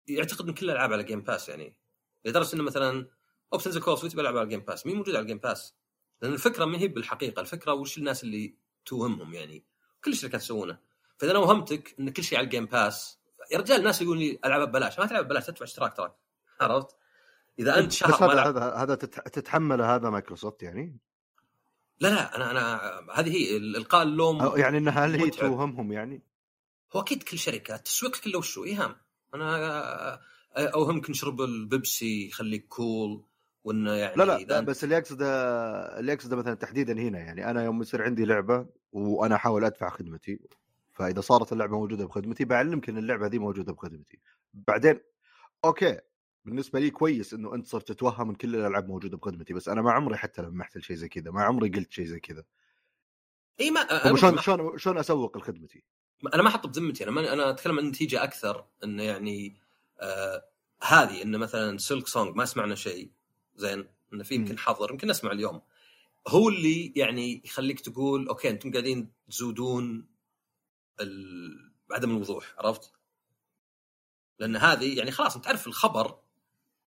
يعتقد إن كل الالعاب على Game Pass يعني. لدرجة إنه مثلا أو بتنزل كول Switch بلعب على ال Game Pass مين موجود على ال Game Pass؟ لأن الفكرة ما هي بالحقيقة. الفكرة وش الناس اللي توهمهم يعني. كل الشركات يسوونه فإذا أنا وهمتك إن كل شيء على ال Game Pass يا رجال الناس يقولون لي ألعاب ببلاش. ما تلعب ببلاش تدفع اشتراك. عرفت؟ إذا أنت شهر بس هذا هذا هذا تت- تتحمله هذا مايكروسوفت يعني؟ لا لا أنا أنا هذه هي إلقاء اللوم يعني إنها هل هي. توهمهم يعني؟ هو أكيد كل شركة التسويق كله وشو؟ ايهام أنا اوهمك نشرب البيبسي يخليك cool وإنه يعني لا لا, لا بس اللي اقصده اللي اقصده مثلا تحديدا هنا يعني. أنا يوم يصير عندي لعبة وأنا أحاول أدفع خدمتي فإذا صارت اللعبة موجودة بخدمتي بعلمك إن اللعبة دي موجودة بخدمتي. بعدين okay بالنسبة لي كويس إنه أنت صرت تتوهم إن كل الألعاب موجودة بخدمتي بس أنا ما عمري حتى لمحت شيء زي كذا ما عمري قلت شيء زي كذا. إي ما شلون شلون شلون أسوق لخدمتي؟ أنا ما أحط بذمتي أنا ما أنا أتكلم عن النتيجه أكثر إنه يعني آه هذه إنه مثلا Silksong ما سمعنا شيء زين إنه في يمكن. حظر يمكن نسمع اليوم هو اللي يعني يخليك تقول okay أنتم قاعدين تزودون ال- عدم الوضوح عرفت؟ لأن هذه يعني خلاص أنت تعرف الخبر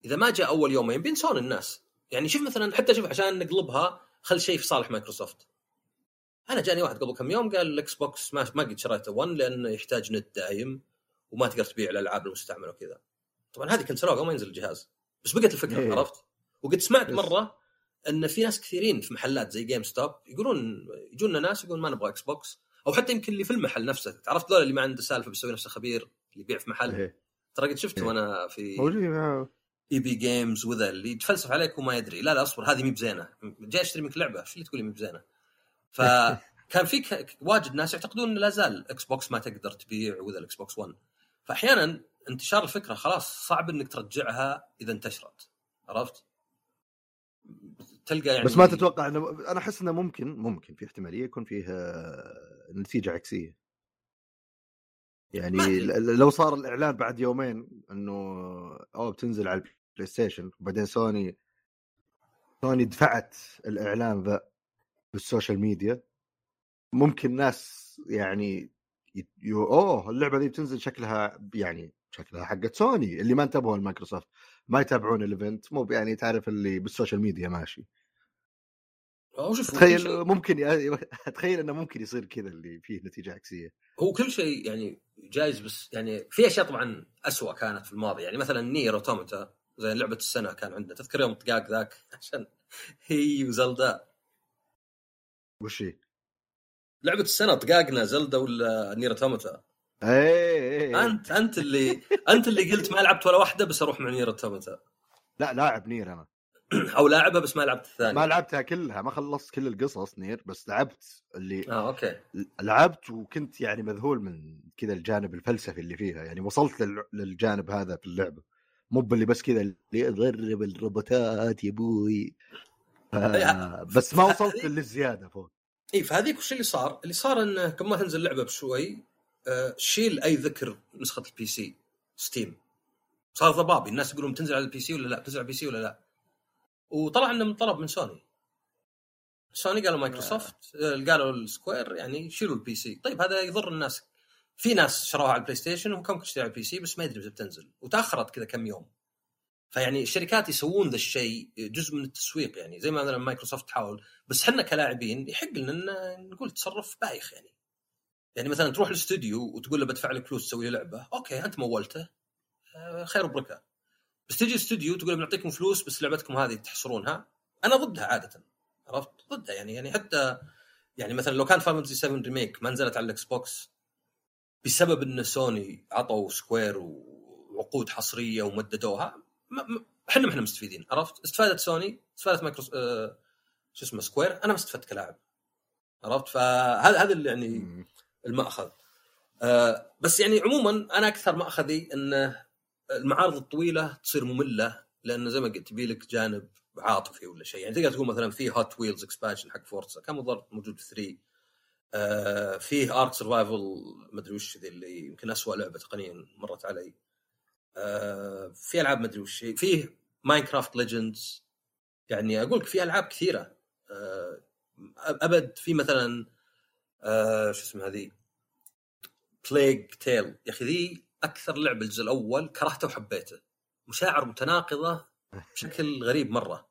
إذا ما جاء أول يومين بينسون الناس يعني شوف مثلا حتى شوف عشان نقلبها خل شيء في صالح مايكروسوفت أنا جاني واحد قبل كم يوم قال ال Xbox ما ما قد شريته 1 لأنه يحتاج نت دايم وما تقدر تبيع الألعاب المستعملة وكذا. طبعا هذه cancel وها قبل ما ينزل الجهاز. بس بقت الفكرة إيه. عرفت؟ وقد سمعت مرة إن في ناس كثيرين في محلات زي GameStop يقولون يجونا ناس يقولون ما نبغى Xbox أو حتى يمكن اللي في المحل نفسه. عرفت ذول اللي ما عنده سالفة بيسوي نفسه خبير اللي يبيع في محل؟ إيه. ترى قد شفته إيه. أنا في. EB Games وذا اللي يتفلسف عليك وما يدري. لا لا أصبر هذه مي بزينه جاي أشتري منك لعبة إيش اللي تقولي مي بزينه فكان في واجد ناس يعتقدون انه لا زال Xbox ما تقدر تبيع وذا ال Xbox One فأحيانا انتشار الفكرة خلاص صعب إنك ترجعها إذا انتشرت عرفت؟ تلقى يعني بس ما تتوقع إنه أنا أحس إنه ممكن ممكن في احتمالية يكون فيه آه، نتيجة عكسية يعني. ل- لو صار الإعلان بعد يومين إنه أو بتنزل على ال PlayStation وبعدين Sony Sony دفعت الإعلان ذا بال social media ممكن ناس يعني يو أوه اللعبة دي بتنزل شكلها يعني شكلها حقت سوني اللي ما انتبهوا لمايكروسوفت ما يتابعون الايفنت مو يعني تعرف اللي بالسوشيال ميديا ماشي. تخيل شيء- ممكن ي... تخيل إنه ممكن يصير كذا اللي فيه نتيجة عكسية. هو كل شيء يعني جايز بس يعني في أشياء طبعا أسوأ كانت في الماضي. يعني مثلا نير اوتوماتا زي لعبة السنة كان عندنا. تذكر يوم طقاق ذاك؟ عشان هي وزلدا وش هي؟ لعبة السنة طقاقنا زلدا ولا نير اوتوماتا إيه. أنت أنت اللي أنت اللي قلت ما لعبت ولا واحدة بس أروح مع نير اوتوماتا لا لاعب نير أنا. أو لاعبها بس ما لعبت الثانية. ما لعبتها كلها ما خلصت كل القصص نير بس لعبت اللي آه أوكي. لعبت وكنت يعني مذهول من كذا الجانب الفلسفي اللي فيها. يعني وصلت لل... للجانب هذا في اللعبة. مو باللي بس كذا اللي يضرب الروبوتات يا أبوي ف... بس ما وصلت للزيادة فوق. اي فهذيك وش اللي صار؟ اللي صار انه قبل ما تنزل اللعبة بشوي آه شيل أي ذكر نسخة ال PC ستيم صار ضبابي. الناس يقولون بتنزل على ال PC ولا لا؟ بتنزل على ال PC ولا لا؟ وطلع إنه من طلب من سوني سوني قالوا مايكروسوفت آه، قالوا السكوير يعني شيلوا ال PC طيب هذا يضر الناس. في ناس شروها على البلاي ستيشن وكم تشتري على ال PC بس ما يدري متى بتنزل. وتأخرت كذا كم يوم. فيعني الشركات يسوون ذا الشيء جزء من التسويق يعني زي ما مثلا مايكروسوفت تحاول بس حنا كلاعبين يحق لنا نقول تصرف بايخ يعني. يعني مثلا تروح الاستوديو وتقول له بدفع لك فلوس تسوي لعبة أوكي أنت مولته آه، خير وبركة. بس تجي الاستوديو تقول بنعطيكم فلوس بس لعبتكم هذه تحصرونها أنا ضدها عادة. عرفت؟ ضدها يعني يعني حتى يعني مثلا لو كان فانتسي 7 remake ما نزلت على الإكس بوكس بسبب إن سوني عطوا سكوير وعقود حصرية ومددوها إحنا ما إحنا مستفيدين عرفت؟ استفادت سوني استفادت مايكروس آه شو اسمه سكوير أنا ما استفدت كلاعب عرفت؟ فهذا هذا اللي يعني. المأخذ آه بس يعني عموما أنا أكثر مأخذي إن المعارض الطويلة تصير مملة لأن زي ما قلت تبي لك جانب عاطفي ولا شيء يعني تقدر تقول مثلا في هوت ويلز expansion حق فورتسا كان مضر موجود في 3 آه فيه ارك سرفايفل ما أدري وش ذي اللي يمكن اسوء لعبة تقنيا مرت علي في ألعاب ما أدري وش فيه ماينكرافت ليجندز يعني أقول لك في ألعاب كثيرة. آه، أبد في مثلا آه، شو اسمه هذه بليج تيل يا أخي ذي أكثر لعبة الجزء الأول كرهته وحبيته مشاعر متناقضة بشكل غريب مرة.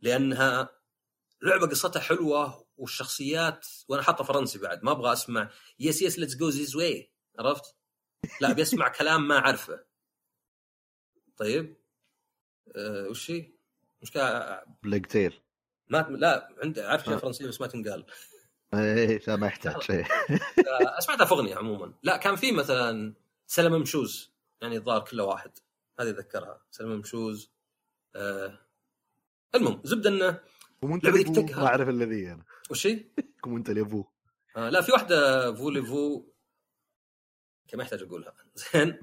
لأنها لعبة قصتها حلوة والشخصيات وأنا حاطه فرنسي بعد ما أبغى أسمع yes yes let's go this way عرفت؟ لا ابي اسمع كلام ما أعرفه. طيب؟ أه وش هي؟ مشكلة بليج تيل. ما لا عندي اعرف شيء فرنسي بس ما تنقال. إيه ما يحتاج. شيء آه، سمعتها في أغنية عموما. لا كان في مثلا سلم مشوز يعني الظاهر كله واحد. هذه اتذكرها سلم مشوز آه. المهم زبدة إنه كم أنت لعبة اللي ذيك أبوه؟ تقهر. ما أعرف إلا ذي أنا. وش؟ كم أنت اللي ابوه آه لا في واحدة فولي فو أوكي ما يحتاج أقولها؟ زين.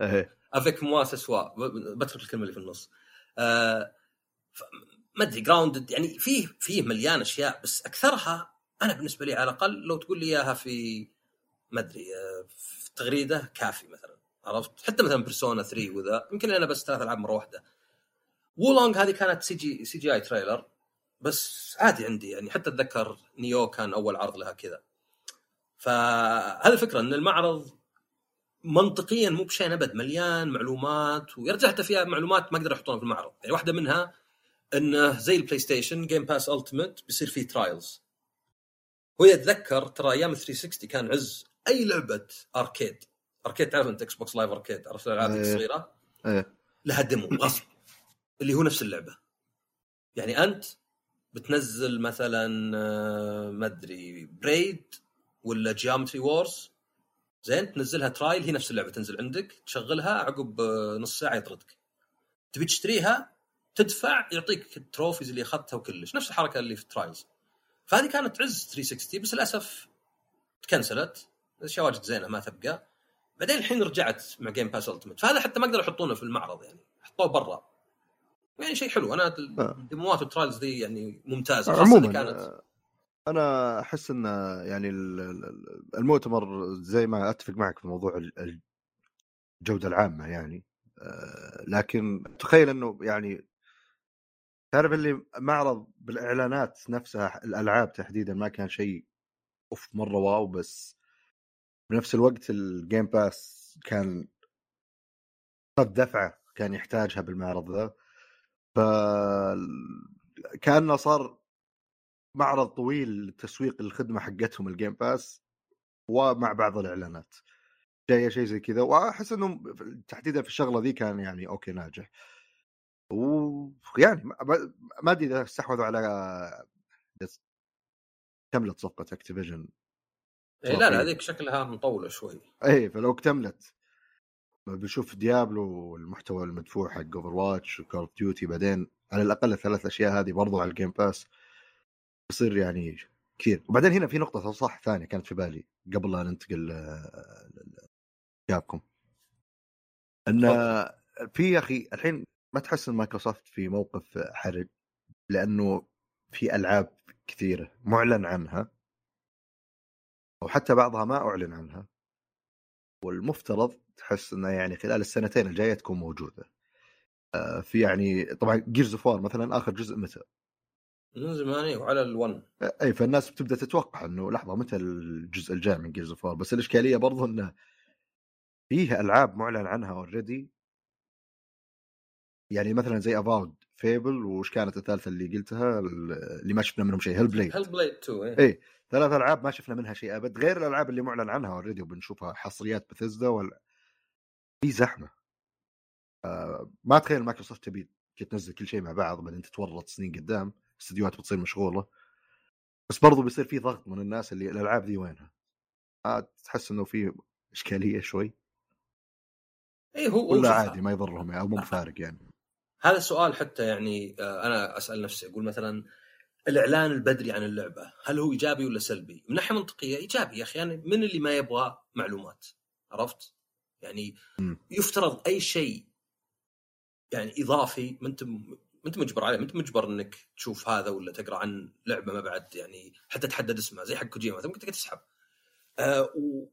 إيه. افيك موا سوا. بترك الكلمة اللي في النص. آه ما أدري جراوندد يعني فيه فيه مليان أشياء بس أكثرها أنا بالنسبة لي على الأقل لو تقول لي إياها في ما أدري آه، في تغريدة كافي مثلا. عرفت؟ حتى مثلا بيرسونا 3 وذا يمكن أنا بس ثلاث ألعاب مرة واحدة. وولونج هذه كانت سي جي سي جي اي تريلر بس عادي عندي يعني حتى أتذكر نيو كان أول عرض لها كذا. فهذه الفكرة إن المعرض منطقيا مو بشيء أبد مليان معلومات ويرجع حتى فيها معلومات ما قدروا يحطونها في المعرض. يعني واحدة منها إنه زي البلاي ستيشن جيم باس ultimate بيصير فيه trials هو يتذكر ترى أيام 360 كان عز أي لعبة arcade. arcade تعرف أنت إكس بوكس لايف اركيد عرفت الألعاب إيه. الصغيره إيه. لها demo غصب اللي هو نفس اللعبة. يعني أنت بتنزل مثلا آه، ما أدري بريد ولا جيومتري وورز زين تنزلها trial هي نفس اللعبة تنزل عندك تشغلها عقب آه، نص ساعة يطردك. تبي تشتريها تدفع يعطيك ال trophies اللي أخذتها وكلش. نفس الحركة اللي في trials. فهذه كانت عز 360 بس للأسف تكنسلت. أشياء واجد زينة ما تبقى. بعدين الحين رجعت مع جيم باس ultimate فهذا حتى ما قدروا يحطونه في المعرض يعني. حطوه برا. يعني شيء حلو. أنا الديموات وال trials دي يعني ممتازة عموما كانت آه، أنا أحس إن يعني ال- ال- المؤتمر زي ما أتفق معك في موضوع ال- الجودة العامة يعني آه، لكن تخيل إنه يعني تعرف اللي معرض بالإعلانات نفسها الألعاب تحديدا ما كان شيء أوف مرة wow بس بنفس الوقت الجيم باس كان قد دفعه كان يحتاجها بالمعرض ذا ف كأنه صار معرض طويل لتسويق الخدمة حقتهم الجيم باس ومع بعض الإعلانات. جاية شيء زي كذا. وأحس انه تحديدا في الشغلة ذي كان يعني okay ناجح. ويعني ما- أدري إذا استحوذوا على كملت صفقة اكتيفيجن إيه لا لا هذيك شكلها مطولة شوي. إيه فلو اكتملت. بنشوف Diablo والمحتوى المدفوع حق Overwatch و Call of Duty بعدين على الأقل الثلاث أشياء هذه برضو على ال Game Pass يصير يعني كثير. وبعدين هنا في نقطة صح ثانية كانت في بالي قبل لا ننتقل Capcom إن في يا أخي الحين ما تحس إن مايكروسوفت في موقف حرج؟ لأنه في ألعاب كثيرة معلن عنها. وحتى بعضها ما أعلن عنها. والمفترض تحس إنه يعني خلال السنتين الجاية تكون موجودة. آه، في يعني طبعا Gears of مثلا آخر جزء متى؟ من زمان وعلى ال1 آه، أي فالناس بتبدأ تتوقع إنه لحظة متى الجزء الجاي من Gears of بس الإشكالية برضو إنه فيه ألعاب معلن عنها already يعني مثلا زي Avowed Fable وش كانت الثالثة اللي قلتها؟ اللي ما شفنا منهم شيء Hellblade Hellblade 2 إيه. اي ثلاث ألعاب ما شفنا منها شيء أبد غير الألعاب اللي معلن عنها already وبنشوفها حصريات بثزدا ولا في زحمة. آه ما أتخيل مايكروسوفت تبي تنزل كل شيء مع بعض بعدين تتورط سنين قدام. استديوهات بتصير مشغولة بس برضو بيصير في ضغط من الناس اللي الألعاب ذي وينها آه تحس إنه في إشكالية شوي إيه هو ولا عادي ما يضرهم أو مو بفارق يعني هذا السؤال حتى يعني آه، أنا أسأل نفسي أقول مثلا الإعلان البدري عن اللعبة هل هو إيجابي ولا سلبي؟ من ناحية منطقية إيجابي يا أخي يعني من اللي ما يبغى معلومات عرفت؟ يعني مم. يفترض أي شيء يعني إضافي ما أنت أنت مجبر عليه أنت مجبر إنك تشوف هذا ولا تقرأ عن لعبة ما بعد يعني حتى تحدد اسمها زي حق كوجيما مثلا ممكن تقدر تسحب. آه و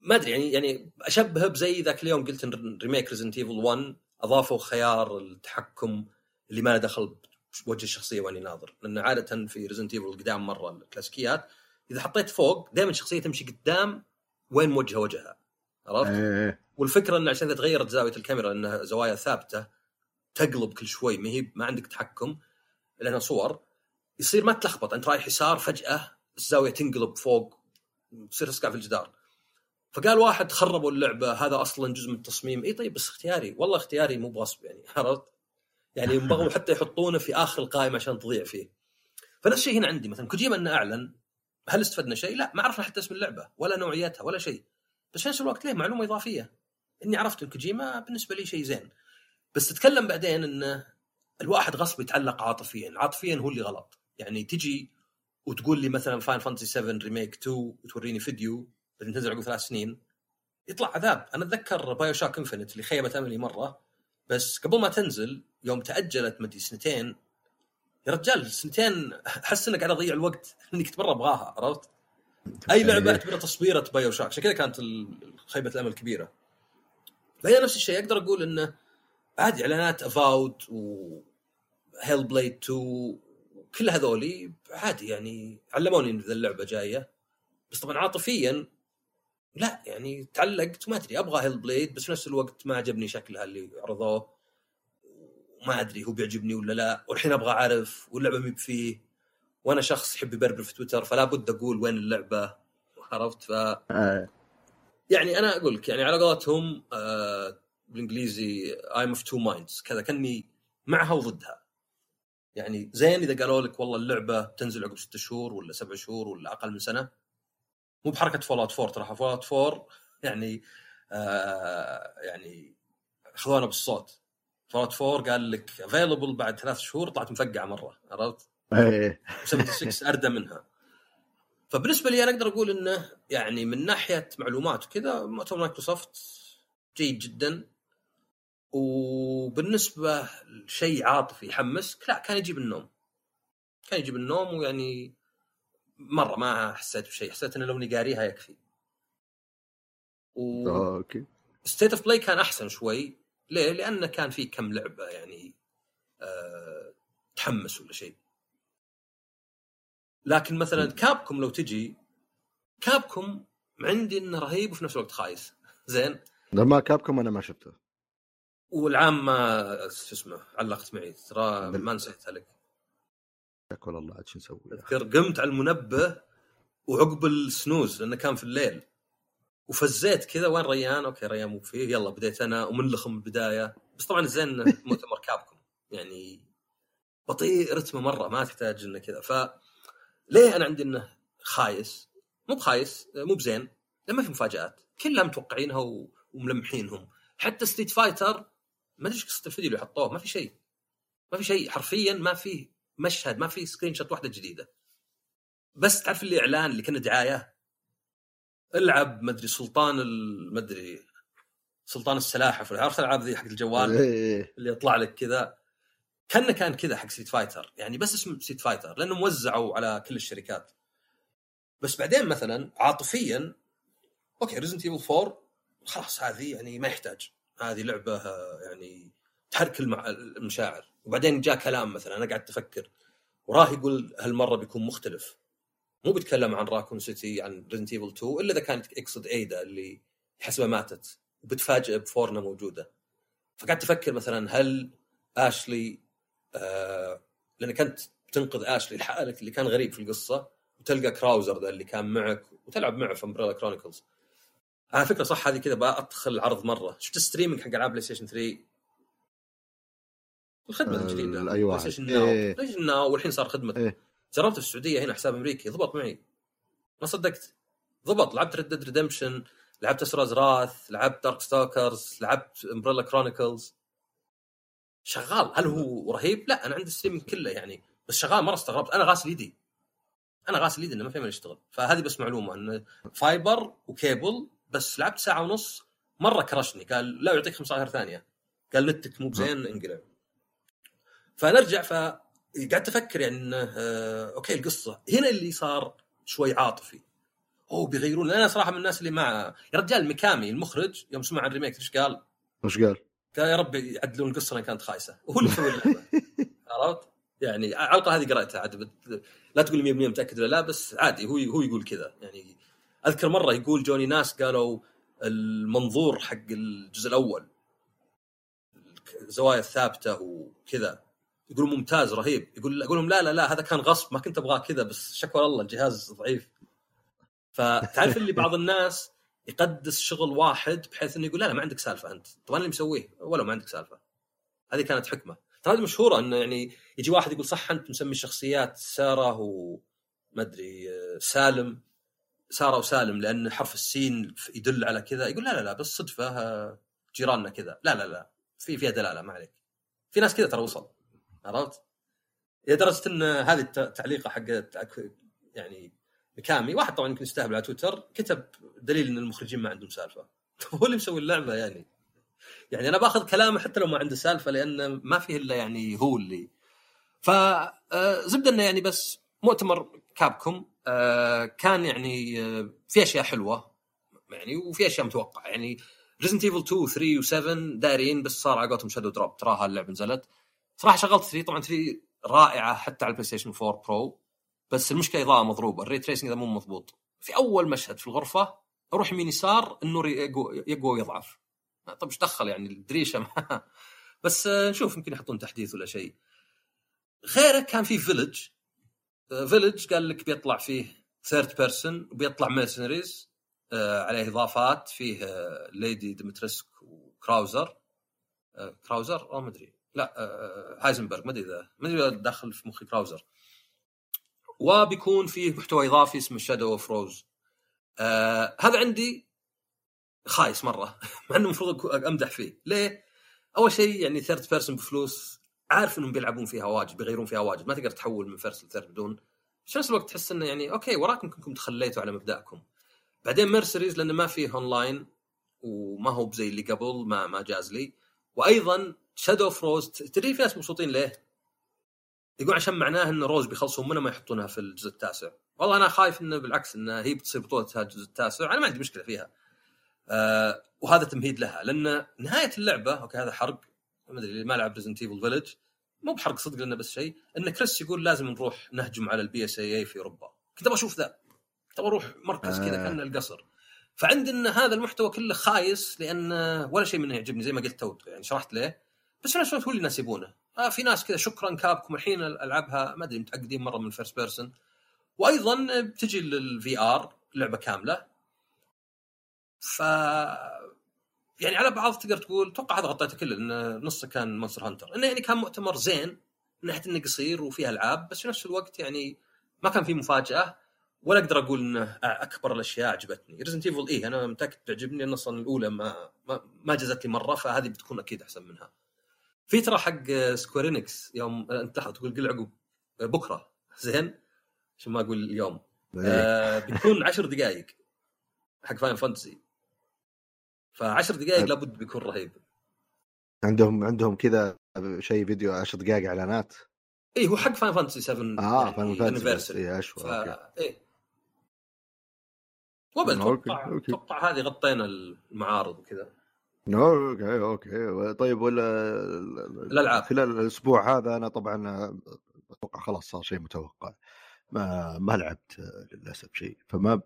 ما أدري يعني يعني أشبهه بزي ذاك اليوم قلت إن remake Resident Evil 1 أضافوا خيار التحكم اللي ما له دخل وجه الشخصية وأني ناظر. لأن عادة في Resident Evil قدام مرة الكلاسيكيات إذا حطيت فوق دائما الشخصية تمشي قدام وين موجهه وجهها عرفت؟ إيه والفكرة انه عشان إذا تغيرت زاوية الكاميرا إنها زوايا ثابتة تقلب كل شوي ما هي ما عندك تحكم لأنها صور. يصير ما تلخبط أنت رايح يسار فجأة الزاوية تنقلب فوق تصير تسقع في الجدار. فقال واحد خربوا اللعبة هذا أصلا جزء من التصميم. إي طيب بس اختياري. والله اختياري مو بغصب يعني عرفت؟ يعني ينبغوا حتى يحطونه في آخر القائمة عشان تضيع فيه. فنفس الشيء هنا عندي مثلا كوجيما إنه أعلن هل استفدنا شيء؟ لا ما عرفنا حتى اسم اللعبة ولا نوعيتها ولا شيء. بس في نفس الوقت ليه؟ معلومة إضافية. إني عرفت إن كوجيما بالنسبة لي شيء زين. بس تتكلم بعدين انه الواحد غصب يتعلق عاطفيا. عاطفيا هو اللي غلط. يعني تجي وتقول لي مثلا Final Fantasy 7 remake 2 وتوريني فيديو بعدين تنزل عقب ثلاث سنين يطلع عذاب. أنا أتذكر BioShock Infinite اللي خيبت أملي مرة بس قبل ما تنزل يوم تأجلت مدري سنتين يا رجال سنتين أحس إنك قاعد أضيع الوقت اني كنت مره أبغاها عرفت؟ أي لعبة أعتبرها تصبيره BioShock عشان كذا كانت خيبه الأمل كبيرة. فهي نفس الشيء أقدر أقول انه عادي إعلانات Avowed و Hellblade 2 كل هذولي عادي يعني علموني إن ذا اللعبة جاية. بس طبعا عاطفيا لا يعني تعلقت ما أدري أبغى Hellblade بس في نفس الوقت ما عجبني شكلها اللي عرضوه. وما أدري هو بيعجبني ولا لا والحين أبغى أعرف واللعبة مي فيه وأنا شخص يحب يبربر في تويتر فلا بد أقول وين اللعبة عرفت؟ ف آه. يعني أنا أقول لك يعني على قولتهم آه بالإنجليزي I'm of two minds كذا كأني معها وضدها. يعني زين إذا قالوا لك والله اللعبة تنزل عقب ست شهور ولا سبع شهور ولا أقل من سنة. مو بحركة Fallout 4 ترى Fallout 4 يعني آه يعني خذونا بالصوت. Fallout 4 قال لك available بعد ثلاث شهور طلعت مفقعة مرة عرفت؟ إيه. 76 أردى منها. فبالنسبة لي أنا أقدر أقول إنه يعني من ناحية معلومات وكذا مؤتمر مايكروسوفت جيد جدا. وبالنسبة لشيء عاطفي يحمسك لا كان يجيب النوم. كان يجيب النوم ويعني مرة ما حسيت بشيء حسيت إنه لو إني قاريها يكفي و... Okay. State of Play كان أحسن شوي. ليه؟ لأنه كان في كم لعبة يعني أه تحمس ولا شيء. لكن مثلا كابكم لو تجي كابكم عندي إنه رهيب وفي نفس الوقت خايس. زين؟ لما كابكم أنا ما شفته. والعام ما شو اسمه علقت معي. ترى ما نسيتها لك شكل الله عاد شو نسوي؟ أذكر قمت على المنبه وعقب السنوز لأنه كان في الليل. وفزيت كذا وين ريان؟ أوكي ريان مو فيه. يلا بديت أنا. ومنلخم البدايه بس طبعا الزين مؤتمر كابكم. يعني بطيء رتمه مرة ما تحتاج إنه كذا. ف ليه أنا عندي إنه خايس؟ مو بخايس مو بزين. ما في مفاجآت. كلها متوقعينها وملمحينهم. حتى Street Fighter ما أدري إيش قصة الفيديو اللي حطوه ما في شيء. ما في شيء حرفيا ما في مشهد ما في screenshot واحدة جديدة. بس تعرف اللي إعلان اللي كانه دعاية؟ العب مدري سلطان ال- مدري سلطان السلاحف عرفت الألعاب ذي حق الجوال؟ إيه اللي يطلع لك كذا. كأنه كان كذا حق Street Fighter يعني بس اسم Street Fighter لأنه موزعوا على كل الشركات. بس بعدين مثلا عاطفيا okay Resident Evil 4 خلاص هذه يعني ما يحتاج. هذه لعبة يعني تحرك. المشاعر. وبعدين جاء كلام مثلا أنا قعدت أفكر. وراه يقول هالمرة بيكون مختلف. مو بيتكلم عن Raccoon City عن Resident Evil 2 إلا إذا كانت يقصد إيدا اللي يحسبها ماتت. وبتفاجئ بفورنا موجودة. فقعدت أفكر مثلا هل آشلي آه لأن كنت تنقذ آشلي لحالك اللي كان غريب في القصة وتلقى كراوزر ذا اللي كان معك وتلعب معه في Umbrella Chronicles على فكرة صح هذه كذا بدخل العرض مرة. شفت ال streaming حق ألعاب PlayStation 3 الخدمه الجديدة. Play واحد. Station Now إيه. Play Station Now والحين صار خدمة. إيه. جربت في السعودية هنا حساب أمريكي. ضبط معي. ما صدقت. ضبط. لعبت Red Dead Redemption لعبت Asura's Wrath لعبت Darkstalkers لعبت Umbrella Chronicles شغال. هل هو رهيب؟ لا أنا عندي ال streaming كله يعني. بس شغال مرة استغربت. أنا غاسل يدي. أنا غاسل يدي إنه ما في من يشتغل. فهذه بس معلومة إنه fiber و cable بس لعبت ساعة ونص مرة كرشني. قال لا يعطيك 15 ثانية. قال نتك مو بزين انقلع. فنرجع ف قعدت أفكر يعني إنه آه، أوكي القصة. هنا اللي صار شوي عاطفي. أوه بيغيرون. أنا صراحة من الناس اللي مع يا رجال ميكامي المخرج يوم سمع ال remake إيش قال؟ وش قال؟ قال يا رب يعدلون القصة لأن كانت خايسة. وهو اللي مسوي اللعبة. عرفت؟ يعني على الأقل هذه قرأتها عاد لا تقول لي 100% متأكد ولا لا بس عادي هو هو يقول كذا. يعني أذكر مرة يقول جوني ناس قالوا المنظور حق الجزء الأول الزوايا الثابتة وكذا. يقولون ممتاز رهيب. يقول أقول لهم لا لا لا هذا كان غصب ما كنت أبغاه كذا بس شكوى الله الجهاز ضعيف. فتعرف اللي بعض الناس يقدس شغل واحد بحيث إنه يقول لا لا ما عندك سالفة أنت. طبعا اللي مسويه ولا ما عندك سالفة. هذه كانت حكمة. ترى هذه مشهورة إنه يعني يجي واحد يقول صح أنت مسمي الشخصيات سارة وما أدري آه، سالم. سارة وسالم لأن حرف السين يدل على كذا يقول لا لا لا بس صدفة جيراننا كذا. لا لا لا في فيها دلالة ما عليك. في ناس كذا ترى وصل عرفت؟ لدرجة إن هذه الت- التعليقه حقت يعني مكامي واحد طبعا يمكن يستهبل على تويتر كتب دليل إن المخرجين ما عندهم سالفة. هو اللي مسوي اللعبة يعني. يعني أنا باخذ كلامه حتى لو ما عنده سالفة لأن ما فيه إلا يعني هو اللي. ف آه، زبدة إنه يعني بس مؤتمر كابكم آه، كان يعني آه، في أشياء حلوة يعني وفي أشياء متوقعة. يعني Resident Evil 2 3 و7 دايرين بس صار على قولتهم shadow drop تراها اللعبة نزلت. صراحة شغلت 3 طبعا 3 رائعة حتى على ال PlayStation 4 Pro بس المشكلة إضاءة مضروبة ال ray tracing ذا مو مضبوط. في أول مشهد في الغرفة أروح يمين يسار النور يقوى, يقوى ويضعف. طب إيش دخل يعني؟ الدريشة ما بس آه، نشوف يمكن يحطون تحديث ولا شيء. غيره كان في Village Village قال لك بيطلع فيه third person وبيطلع Mercenaries عليه إضافات فيه آه، Lady Dimitrescu و Krauser آه، Krauser أو ما أدري. لا آه، Heisenberg ما أدري اذا ما أدري داخل في مخي Krauser وبيكون فيه محتوى إضافي اسمه Shadow of Rose آه هذا عندي خايس مرة. مع إنه المفروض أمدح فيه. ليه؟ أول شيء يعني third person بفلوس عارف إنهم بيلعبون فيها واجد بيغيرون فيها واجد ما تقدر تحول من first ل third بدون. في نفس الوقت تحس إنه يعني أوكي وراكم كنكم تخليتوا على مبدأكم. بعدين Mercenaries لأنه ما فيه اونلاين وما هو بزي اللي قبل ما ما جاز لي. وأيضا Shadow of Rose تدري في ناس مبسوطين ليه؟ يقول عشان معناه إن Rose بيخلصون منها ما يحطونها في الجزء التاسع. والله أنا خايف إنه بالعكس إنه هي بتصير بطولتها الجزء التاسع أنا ما عندي مشكلة فيها. آه وهذا تمهيد لها. لأن نهاية اللعبة أوكي هذا حرق. ما أدري اللي ما لعب Resident Evil Village مو بحرق صدق لأنه بس شيء. إن كريس يقول لازم نروح نهجم على ال BSAA في أوروبا. كنت أبغى أشوف ذا. كنت أبغى أروح مركز كذا آه. كان القصر. فعندي إن هذا المحتوى كله خايس لأن ولا شيء منه يعجبني زي ما قلت تو يعني شرحت ليه. بس في نفس الوقت هو اللي الناس يبونه. آه في ناس كذا شكرا Capcom. الحين ألعبها ما أدري متعقدين مرة من ال first person وأيضا بتجي لل VR لعبة كاملة. ف يعني على بعض تقدر تقول أتوقع هذا غطيته كله لأن نصه كان Monster Hunter انه يعني كان مؤتمر زين من ناحية إنه قصير وفيه ألعاب بس في نفس الوقت يعني ما كان فيه مفاجأة ولا أقدر أقول إنه أكبر الأشياء عجبتني. Resident Evil إيه أنا متأكد تعجبني لأن أصلا الأولى ما ما, ما جازت لي مرة فهذه بتكون أكيد أحسن منها. في ترى حق Square Enix يوم انت تقول قل عقب بكرة. زين؟ عشان ما أقول اليوم. آه بيكون عشر دقائق حق Final Fantasy فعشر دقائق طيب. لابد بيكون رهيب عندهم عندهم كذا شيء فيديو 10 دقائق إعلانات اي هو حق Final Fantasy 7 آه فاهم anniversary. اي اشوى ف... إيه وبل أوكي، أتوقع. أتوقع هذه غطينا المعارض وكذا أوكي أوكي طيب ولا الألعاب. خلال الأسبوع هذا أنا طبعا أتوقع خلاص صار شيء متوقع ما ما لعبت للأسف شيء فما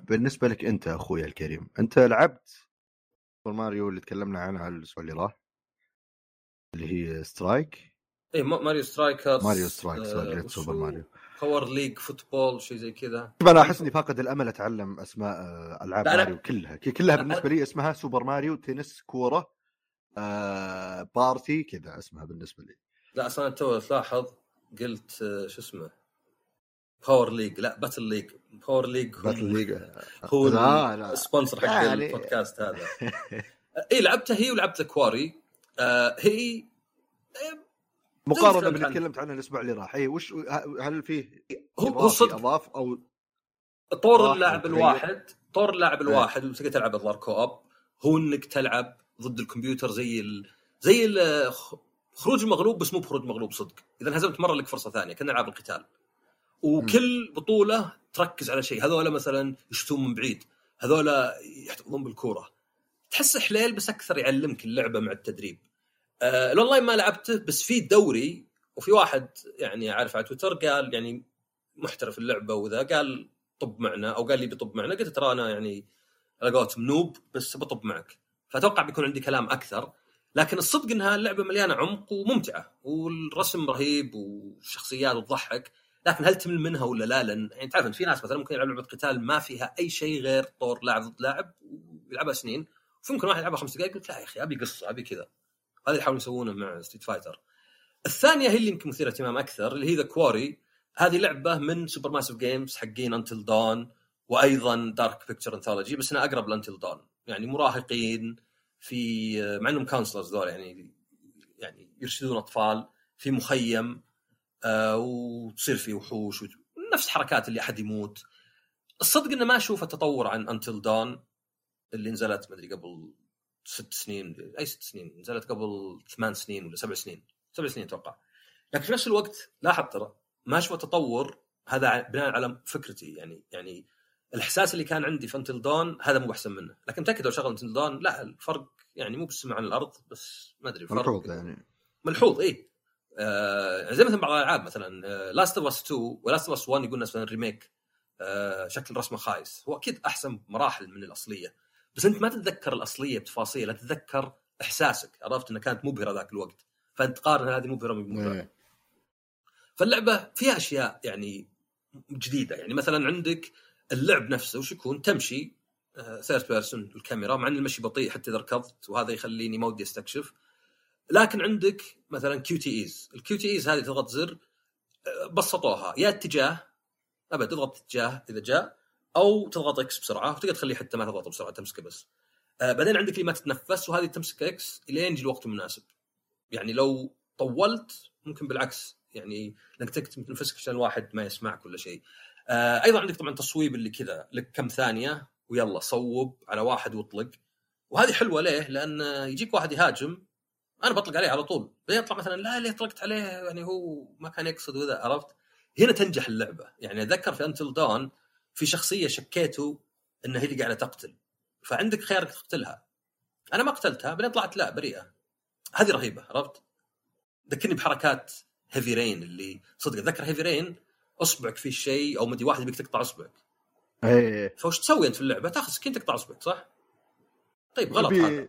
بالنسبة لك أنت أخوي الكريم أنت لعبت Super Mario اللي تكلمنا عنها الأسبوع اللي راح اللي هي سترايك ما- Mario Strikers Mario Strike آه، Super Mario Power League Football شيء زي كذا. أنا أحس إني فاقد الأمل أتعلم أسماء آه، ألعاب ماريو كلها. كلها بالنسبة لي اسمها Super Mario تنس كورة آه Party كذا اسمها بالنسبة لي. لا أصلا تو تلاحظ قلت آه، شو اسمه باور ليج لا باتل ليج باور ليج باتل ليج هو لا لا. السبونسر حق يعني- البودكاست هذا. اي لعبتها هي ولعبت كواري آه هي مقارنة تختلف باللي عن- تكلمت عنه الأسبوع اللي راح. اي وش هل فيه هو هو صدق. اضاف أو طور اللاعب. الواحد طور اللاعب إيه. الواحد وتقدر تلعب الظاهر كوب. هو إنك تلعب ضد الكمبيوتر زي ال... زي ال... خروج المغلوب بس مو بخروج مغلوب صدق. إذا انهزمت مرة لك فرصة ثانية كنا العاب القتال. وكل بطولة تركز على شيء. هذول مثلا يشتون من بعيد. هذول يحتفظون بالكورة. تحس حليل بس أكثر يعلمك اللعبة مع التدريب. آه الاونلاين ما لعبته بس في دوري وفي واحد يعني اعرف على تويتر قال يعني محترف اللعبة وذا قال طب معنا أو قال لي بيطب معنا. قلت ترى أنا يعني على قولتهم noob بس بطب معك. فأتوقع بيكون عندي كلام أكثر. لكن الصدق إنها اللعبة مليانة عمق وممتعة والرسم رهيب والشخصيات تضحك. لكن هل تمل منها ولا لا؟ لأن يعني تعرف في ناس مثلا ممكن يلعب لعبة قتال ما فيها أي شيء غير طور لاعب ضد لاعب ويلعبها سنين. وفي ممكن واحد يلعبها خمس دقائق يقول لا يا أخي أبي قصة أبي كذا. هذا اللي يحاولون يسوونه مع Street Fighter الثانية هي اللي يمكن مثيرة اهتمام أكثر اللي هي The Quarry هذه لعبة من Supermassive Games حقين Until Dawn وأيضا Dark Pictures Anthology بس إنها أقرب ل Until Dawn يعني مراهقين في مع إنهم counselors ذول يعني يعني يرشدون أطفال في مخيم آه وتصير في وحوش نفس الحركات اللي أحد يموت. الصدق إنه ما اشوفه تطور عن Until Dawn اللي نزلت ما أدري قبل ست سنين أي ست سنين نزلت قبل ثمان سنين ولا سبع سنين سبع سنين أتوقع. لكن في نفس الوقت لاحظ ترى ما اشوفه تطور هذا بناء على فكرتي يعني يعني الإحساس اللي كان عندي في Until Dawn هذا مو أحسن منه. لكن متأكد لو شغل Until Dawn لا الفرق يعني مو بالسماء عن الأرض بس ما أدري ملحوظ يعني. ملحوظ اي آه زي مثلا بعض الألعاب مثلا Last of Us 2 و Last of Us 1 يقول الناس مثلا remake آه شكل رسمه خايس. هو أكيد أحسن مراحل من الأصلية. بس أنت ما تتذكر الأصلية بتفاصيلها تتذكر إحساسك. عرفت إنها كانت مبهرة ذاك الوقت. فأنت قارن هذه مبهرة مبهره إيه. فاللعبة فيها أشياء يعني جديدة. يعني مثلا عندك اللعب نفسه وش يكون؟ تمشي third person الكاميرا مع ان المشي بطيء حتى إذا ركضت وهذا يخليني ما ودي أستكشف. لكن عندك مثلا QTEs ال QTEs هذه تضغط زر بسطوها. يا اتجاه أبد تضغط اتجاه إذا جاء أو تضغط X بسرعة وتقدر تخليه حتى ما تضغط بسرعة تمسكه بس. آه بعدين عندك اللي ما تتنفس وهذه تمسك إكس إلين يجي الوقت المناسب. يعني لو طولت ممكن بالعكس. يعني إنك تكتم نفسك عشان الواحد ما يسمعك ولا شيء. آه أيضا عندك طبعا تصويب اللي كذا. لك كم ثانية ويلا صوب على واحد واطلق. وهذه حلوة ليه؟ لأن يجيك واحد يهاجم أنا بطلق عليه على طول. يطلع مثلا لا ليه طلقت عليه؟ يعني هو ما كان يقصد وذا عرفت؟ هنا تنجح اللعبة. يعني أتذكر في انتل دون في شخصية شكيتوا إنها هي اللي قاعدة تقتل. فعندك خيارك تقتلها. أنا ما قتلتها بعدين طلعت لا بريئة. هذه رهيبة عرفت؟ ذكرني بحركات Heavy Rain اللي صدق أتذكر Heavy Rain أصبعك فيه شيء أو مدري واحد يبيك تقطع أصبعك. إيه. فوش تسوي أنت في اللعبة؟ تاخذ سكين تقطع أصبعك صح؟ طيب غلط هذا.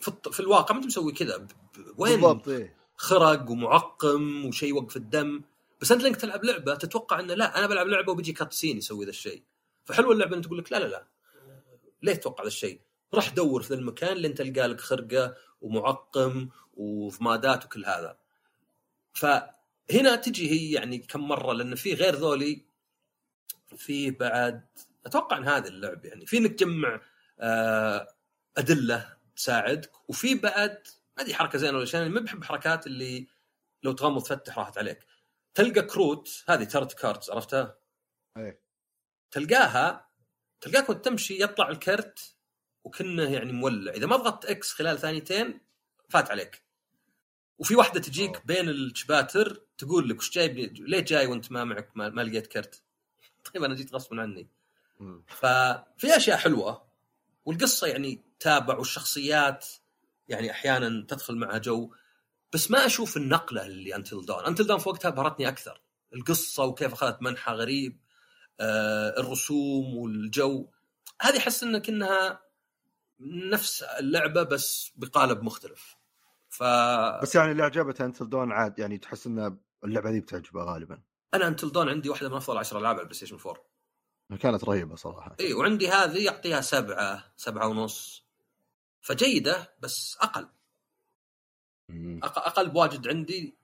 في, الط- في الواقع ما انت مسوي كذا. ب- وين بالضبط إيه. خرق ومعقم وشيء يوقف الدم. بس أنت لانك تلعب لعبة تتوقع إنه لا أنا بلعب لعبة وبيجي cutscene يسوي ذا الشيء. فحلوه اللعبة انت تقول لك لا لا لا. ليه تتوقع ذا الشيء؟ راح دور في المكان لين تلقى لك خرقة ومعقم وضمادات وكل هذا. فهنا تجي هي يعني كم مرة لأن في غير ذولي في بعد. أتوقع إن هذا اللعب يعني. في إنك تجمع آه، أدلة تساعدك. وفي بعد أدري حركة زينة ولا شيء أنا ما بحب الحركات اللي لو تغمض تفتح راحت عليك. تلقى كروت هذه tarot cards عرفتها؟ إيه. تلقاها تلقاك وأنت تمشي يطلع الكرت وكنه يعني مولع. إذا ما ضغطت X خلال ثانيتين فات عليك. وفي واحدة تجيك أوه. بين الشباتر تقول لك وش جايب ليه جاي وأنت ما معك ما, ما لقيت كرت؟ طيب أنا جيت غصبا عني. مم. ففي أشياء حلوة. والقصة يعني تابع والشخصيات يعني أحيانا تدخل معها جو. بس ما أشوف النقلة اللي Until Dawn Until Dawn في وقتها بهرتني أكثر. القصة وكيف أخذت منحى غريب آه الرسوم والجو. هذه أحس إنها كانها نفس اللعبة بس بقالب مختلف. ف بس يعني اللي عجبته Until Dawn عاد يعني تحس إن اللعبة ذي بتعجبه غالبا. أنا Until Dawn عندي واحدة من أفضل 10 العاب على ال PlayStation 4 كانت رهيبة صراحة. اي وعندي هذه يعطيها سبعة سبعة ونص. فجيدة بس مم. أق- أقل بواجد عندي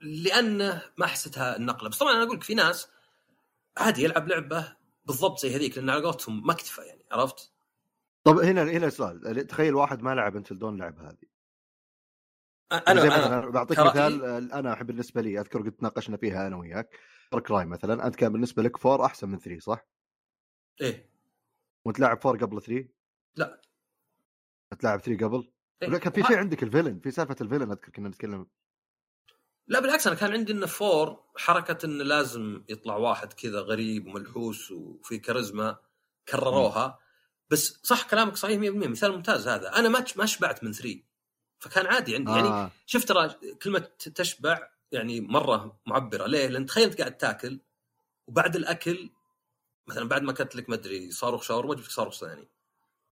لأنه ما حسيتها النقلة. بس طبعا أنا أقول لك في ناس عادي يلعب لعبة بالضبط زي هذيك لأن على قولتهم مكتفة يعني عرفت؟ طب هنا هنا سؤال. تخيل واحد ما لعب انتل دون لعب هذه. أنا مثلا بعطيك مثال أنا احب بالنسبة لي أذكر قد تناقشنا فيها أنا وياك. Cry مثلا أنت كان بالنسبة لك four أحسن من 3 صح؟ إيه وأنت لاعب four قبل 3 لا. تلعب 3 قبل؟ إيه. كان في شيء عندك ال villain في سالفة ال villain أذكر كنا نتكلم لا بالعكس أنا كان عندي إنه four حركة إنه لازم يطلع واحد كذا غريب وملحوس وفي كاريزما كرروها بس صح كلامك صحيح 100% مثال ممتاز هذا أنا ما ما شبعت من 3 فكان عادي عندي يعني آه. شفت ترى كلمة تشبع يعني مرة معبرة. ليه؟ لأن تخيل انت قاعد تاكل وبعد الأكل مثلا بعد ما أكلت لك ما أدري صاروخ شاورما جبت صاروخ ثاني.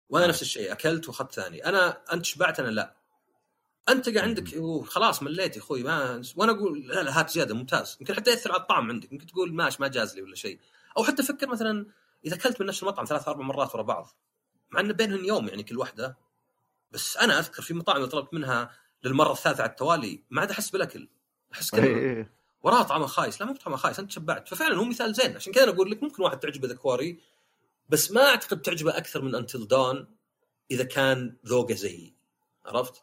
وأنا نفس الشيء أكلت وأخذت ثاني. أنا أنت شبعت أنا لا. أنت قاعد عندك خلاص مليت يا أخوي ما وأنا أقول لا لا هات زيادة ممتاز. يمكن حتى يأثر على الطعم عندك. يمكن تقول ماش ما جاز لي ولا شيء. أو حتى فكر مثلا إذا أكلت من نفس المطعم ثلاث أربع مرات ورا بعض. مع إنه بينهن يوم يعني كل واحدة بس أنا أذكر في مطاعم طلبت منها للمرة الثالثة على التوالي ما عاد أحس بالأكل. أحس كذا إيه. وراه طعمه خايس لا مو طعمه خايس أنت شبعت ففعلا هو مثال زين عشان كذا أنا أقول لك ممكن واحد تعجبه ذا كواري بس ما أعتقد تعجبه أكثر من انتل دون إذا كان ذوقه زيي عرفت؟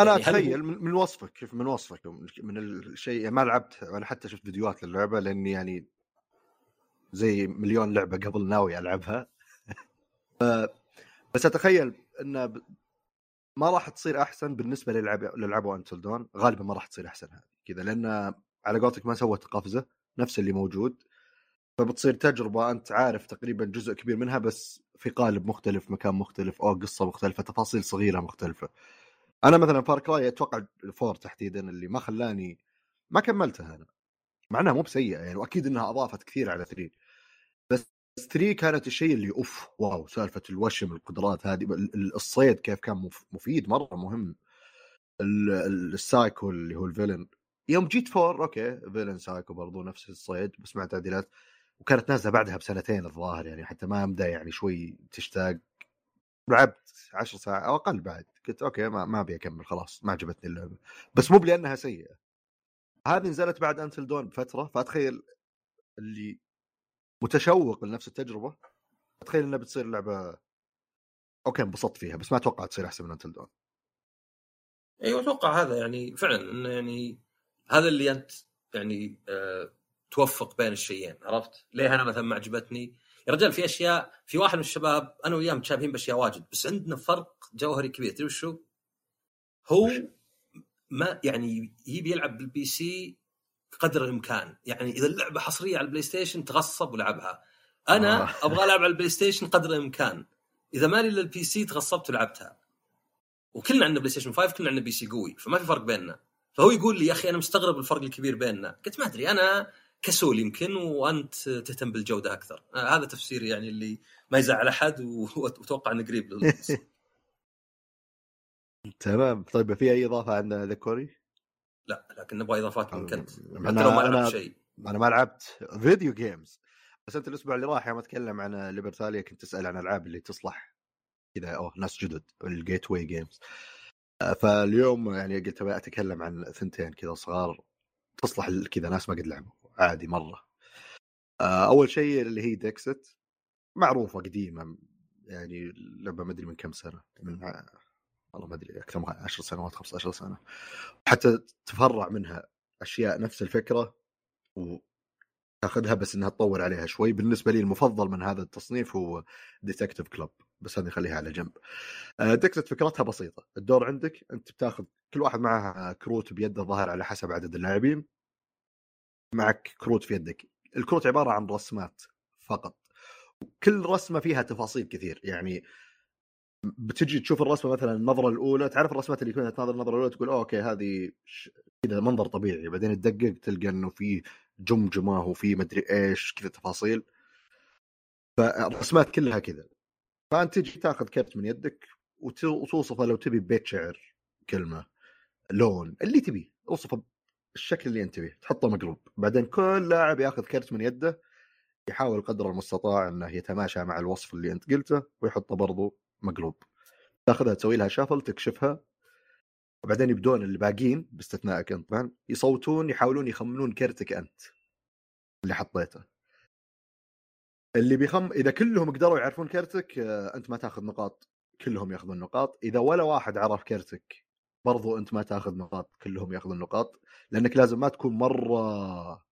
أنا يعني هل أتخيل من من وصفك كيف من وصفك من الشيء يعني ما لعبت ولا حتى شفت فيديوهات للعبة لأني يعني زي مليون لعبة قبل ناوي ألعبها. بس أتخيل انه. ما راح تصير أحسن بالنسبة للعب للعبوا Until Dawn غالبا ما راح تصير أحسن هذه كذا لأن على قولتك ما سوت قفزة نفس اللي موجود. فبتصير تجربة أنت عارف تقريبا جزء كبير منها بس في قالب مختلف مكان مختلف أو قصة مختلفة تفاصيل صغيرة مختلفة. أنا مثلا Far Cry أتوقع four تحديدا اللي ما خلاني ما كملتها أنا. مع إنها مو بسيئة يعني وأكيد إنها أضافت كثير على 3 بس 3 كانت الشيء اللي oof wow سالفة الوشم القدرات هذه ال- ال- الصيد كيف كان مف- مفيد مرة مهم. ال- ال- السايكو اللي هو ال villain. يوم جيت four okay villain psycho برضو نفس الصيد بس مع تعديلات وكانت نازلة بعدها بسنتين الظاهر يعني حتى ما مدى يعني شوي تشتاق. لعبت عشر ساعات أو أقل بعد. قلت okay ما ما أبي أكمل خلاص ما عجبتني اللعبة. بس مو لانها سيئة. هذه نزلت بعد Until Dawn بفترة فأتخيل اللي متشوق لنفس التجربة اتخيل إنها بتصير لعبة okay انبسطت فيها بس ما أتوقع تصير أحسن من Until Dawn أيوه أتوقع هذا يعني فعلا انه يعني هذا اللي أنت يعني آه توفق بين الشيئين عرفت؟ ليه أنا مثلا ما عجبتني؟ يا رجال في أشياء في واحد من الشباب أنا وياه متشابهين بأشياء واجد بس عندنا فرق جوهري كبير تدري وشو؟ هو ما يعني يبي يلعب بال PC قدر الامكان. يعني إذا اللعبة حصرية على ال PlayStation تغصب ولعبها. أنا آه. أبغى ألعب على ال PlayStation قدر الإمكان. إذا مالي إلا ال PC تغصبت ولعبتها. وكلنا عندنا PlayStation 5 كلنا عندنا PC قوي فما في فرق بيننا. فهو يقول لي يا أخي أنا مستغرب الفرق الكبير بيننا. قلت ما أدري أنا كسول يمكن وأنت تهتم بالجودة أكثر. آه، هذا تفسيري يعني اللي ما يزعل أحد وأتوقع إنه قريب تمام. طيب في أي إضافة عن The Quarry؟ لا لكن نبغى إضافات منك انت حتى لو ما لعبت شيء. أنا ما لعبت video games بس أنت الأسبوع اللي راح يوم أتكلم عن Libertalia كنت تسال عن ألعاب اللي تصلح كذا أو ناس جدد ال gateway games فاليوم يعني قلت أبي أتكلم عن ثنتين كذا صغار تصلح كذا ناس ما قد لعبوا عادي مرة. آه، أول شيء اللي هي Dixit معروفة قديمة يعني لعبه ما أدري من كم سنة من والله ما أدري أكثر من 10 سنوات 15 سنة. حتى تفرع منها أشياء نفس الفكرة وتاخذها بس إنها تطور عليها شوي. بالنسبة لي المفضل من هذا التصنيف هو Detective Club بس هذه خليها على جنب. آه، Dixit فكرتها بسيطة. الدور عندك أنت بتاخذ كل واحد معه كروت بيده ظاهر على حسب عدد اللاعبين. معك كروت في يدك. الكروت عبارة عن رسمات فقط. كل رسمة فيها تفاصيل كثير. يعني بتجي تشوف الرسمة مثلا النظرة الأولى تعرف الرسمات اللي كنت تناظر النظرة الأولى تقول أوكي هذه كذا منظر طبيعي. بعدين تدقق تلقى إنه في جمجمة وفي مدري إيش كذا تفاصيل. فالرسمات كلها كذا. فأنت تجي تأخذ كرت من يدك وت- وتوصفه لو تبي ببيت شعر كلمة لون اللي تبيه أوصفه بالشكل اللي أنت تبيه. تحطه مقلوب. بعدين كل لاعب يأخذ كرت من يده يحاول قدر المستطاع إنه يتماشى مع الوصف اللي أنت قلته ويحطه برضو مقلوب. تاخذها تسوي لها شافل تكشفها. وبعدين يبدون اللي باستثنائك أنت طبعا يصوتون يحاولون يخمنون كرتك أنت اللي حطيته. اللي بيخم إذا كلهم قدروا يعرفون كرتك آه، أنت ما تاخذ نقاط. كلهم ياخذون نقاط. إذا ولا واحد عرف كرتك برضو أنت ما تاخذ نقاط. كلهم ياخذون نقاط. لأنك لازم ما تكون مرة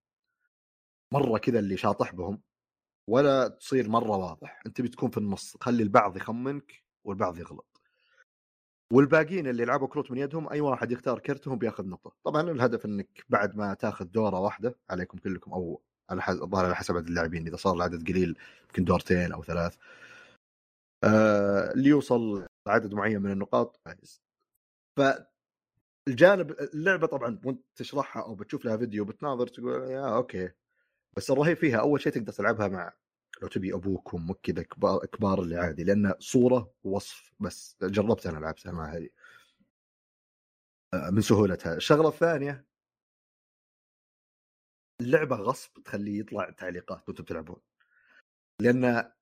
مرة كذا اللي شاطح بهم ولا تصير مرة واضح. أنت بتكون في النص. خلي البعض يخمنك. والبعض يغلط. والباقيين اللي لعبوا كروت من يدهم أي واحد يختار كرتهم بياخذ نقطة. طبعا الهدف إنك بعد ما تاخذ دورة واحدة عليكم كلكم أو على الظاهر على حسب عدد اللاعبين إذا صار العدد قليل يمكن دورتين أو ثلاث. آه اللي يوصل عدد معين من النقاط فايز الجانب اللعبة طبعا وأنت تشرحها أو بتشوف لها فيديو بتناظر تقول يا okay. بس الرهيب فيها أول شيء تقدر تلعبها مع لو تبي أبوك وامك كذا كبار اللي عادي لأن صورة ووصف بس. جربت أنا لعبتها مع هذه آه، من سهولتها. الشغله الثانية اللعبة غصب تخليه يطلع تعليقات وأنتم تلعبون لأن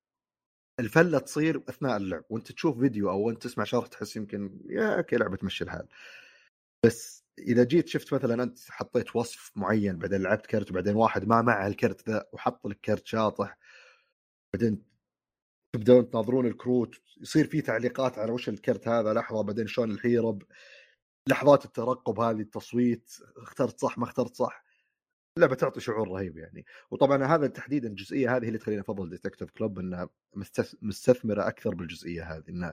الفلة تصير أثناء اللعب. وأنت تشوف فيديو أو انت تسمع شرح تحس يمكن يا okay لعبة تمشي الحال. بس إذا جيت شفت مثلا أنت حطيت وصف معين بعدين لعبت كرت وبعدين واحد ما معه الكرت ذا وحط لك كرت شاطح بعدين تبدأون تناظرون الكروت يصير في تعليقات على وش الكرت هذا لحظة بعدين شلون الحيرب لحظات الترقب هذه التصويت اخترت صح ما اخترت صح. اللعبة تعطي شعور رهيب يعني. وطبعا هذا تحديدا الجزئية هذه اللي تخليني أفضل Detective Club إنها مستثمرة أكثر بالجزئية هذه انه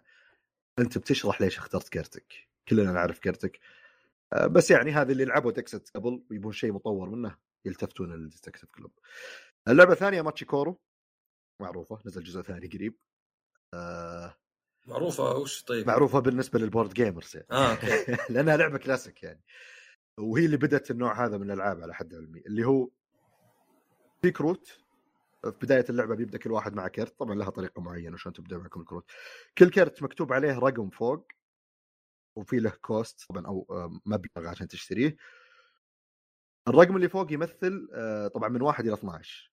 أنت بتشرح ليش اخترت كرتك. كلنا نعرف كرتك. آه، بس يعني هذا اللي لعبوا Dixit قبل ويبون شيء مطور منه يلتفتون لل Detective Club اللعبة الثانية Machi Koro. معروفة نزل جزء ثاني قريب. آه. معروفة؟ وش طيب؟ معروفة بالنسبة لل board gamers يعني. آه okay. لأنها لعبة كلاسيك يعني. وهي اللي بدأت النوع هذا من الألعاب على حد علمي. اللي هو في كروت في بداية اللعبة بيبدأ كل واحد مع كرت طبعا لها طريقة معينة عشان تبدأ معكم الكروت. كل كرت مكتوب عليه رقم فوق. وفي له cost طبعا أو آه، مبلغ عشان تشتريه. الرقم اللي فوق يمثل آه، طبعا من واحد إلى 12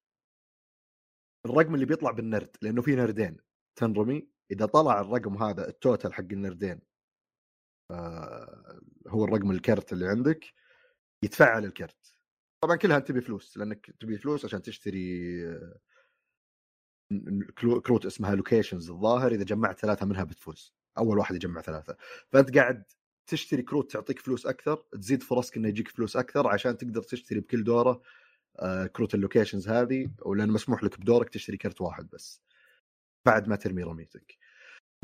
الرقم اللي بيطلع بالنرد لأنه في نردين تنرمي؟ إذا طلع الرقم هذا ال total حق النردين آه هو الرقم الكرت اللي عندك يتفعل الكرت. طبعا كلها تبي فلوس لأنك تبي فلوس عشان تشتري آه، كروت اسمها locations الظاهر إذا جمعت ثلاثة منها بتفوز. أول واحد يجمع ثلاثة. فأنت قاعد تشتري كروت تعطيك فلوس أكثر تزيد فرصك إنه يجيك فلوس أكثر عشان تقدر تشتري بكل دوره كروت ال locations هذه ولأن مسموح لك بدورك تشتري كرت واحد بس بعد ما ترمي رميتك.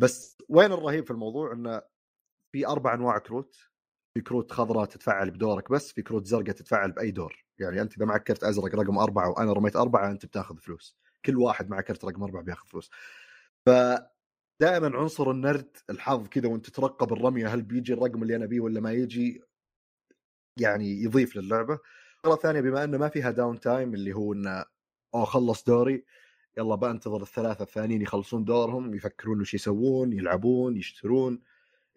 بس وين الرهيب في الموضوع؟ إنه في أربع أنواع كروت. في كروت خضراء تتفعل بدورك بس في كروت زرقاء تتفعل بأي دور. يعني أنت إذا معك كرت أزرق رقم أربعة وأنا رميت أربعة أنت بتاخذ فلوس. كل واحد مع كرت رقم أربعة بياخذ فلوس. ف دائما عنصر النرد الحظ كذا وأنت تترقب الرمية هل بيجي الرقم اللي أنا أبيه ولا ما يجي؟ يعني يضيف للعبة. مرة ثانية بما إنه ما فيها downtime اللي هو إنه اوه خلص دوري يلا بنتظر الثلاثة الثانيين يخلصون دورهم يفكرون وش يسوون يلعبون يشترون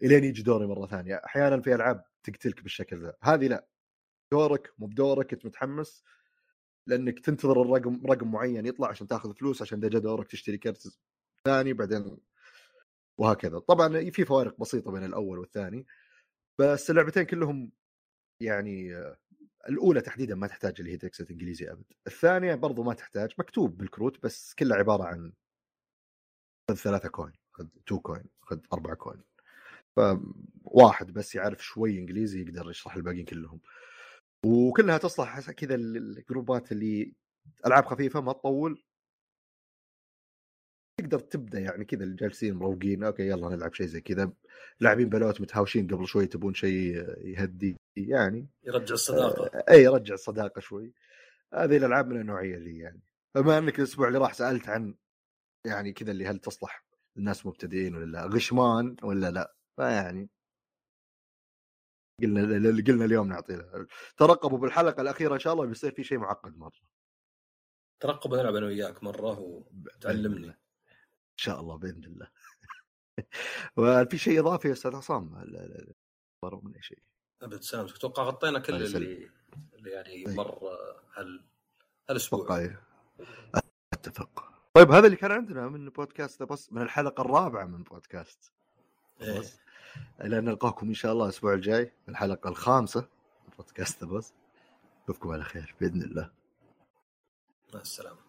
إلين يجي دوري مرة ثانية. أحيانا في ألعاب تقتلك بالشكل ذا. هذه لا. دورك مو بدورك أنت متحمس لأنك تنتظر الرقم رقم معين يطلع عشان تاخذ فلوس عشان إذا جاء دورك تشتري كرت ثاني بعدين وهكذا. طبعا في فوارق بسيطة بين الأول والثاني بس اللعبتين كلهم يعني الأولى تحديدا ما تحتاج اللي هي text إنجليزي أبد. الثانية برضو ما تحتاج مكتوب بالكروت بس كلها عبارة عن خذ ثلاثة coin خذ two coin خذ أربعة coin فواحد بس يعرف شوي إنجليزي يقدر يشرح الباقيين كلهم. وكلها تصلح كذا الجروبات اللي ألعاب خفيفة ما تطول تقدر تبدأ يعني كذا الجالسين مروقين okay يلا نلعب شيء زي كذا. لاعبين بلوت متهاوشين قبل شوي تبون شيء يهدي يعني. يرجع الصداقة. آه، إي يرجع الصداقة شوي. هذه الألعاب من النوعية ذي يعني. بما إنك الأسبوع اللي راح سألت عن يعني كذا اللي هل تصلح الناس مبتدئين ولا لا غشمان ولا لا؟ فيعني قلنا اللي قلنا اليوم نعطيه ترقبوا بالحلقة الأخيرة إن شاء الله بيصير في شيء معقد مرة. ترقبوا نلعب أنا وياك مرة وتعلمني. شاء الله بإذن الله. وفي شيء إضافي يا أستاذ عصام؟ من أي شيء. أبد سلام أتوقع غطينا كل اللي اللي يعني مر هال هالأسبوع. أتفق. طيب هذا اللي كان عندنا من بودكاست بس من الحلقة الرابعة من بودكاست إيه. بس إلى أن نلقاكم إن شاء الله الأسبوع الجاي في الحلقة الخامسة من بودكاست بس. اشوفكم على خير بإذن الله. مع السلامة.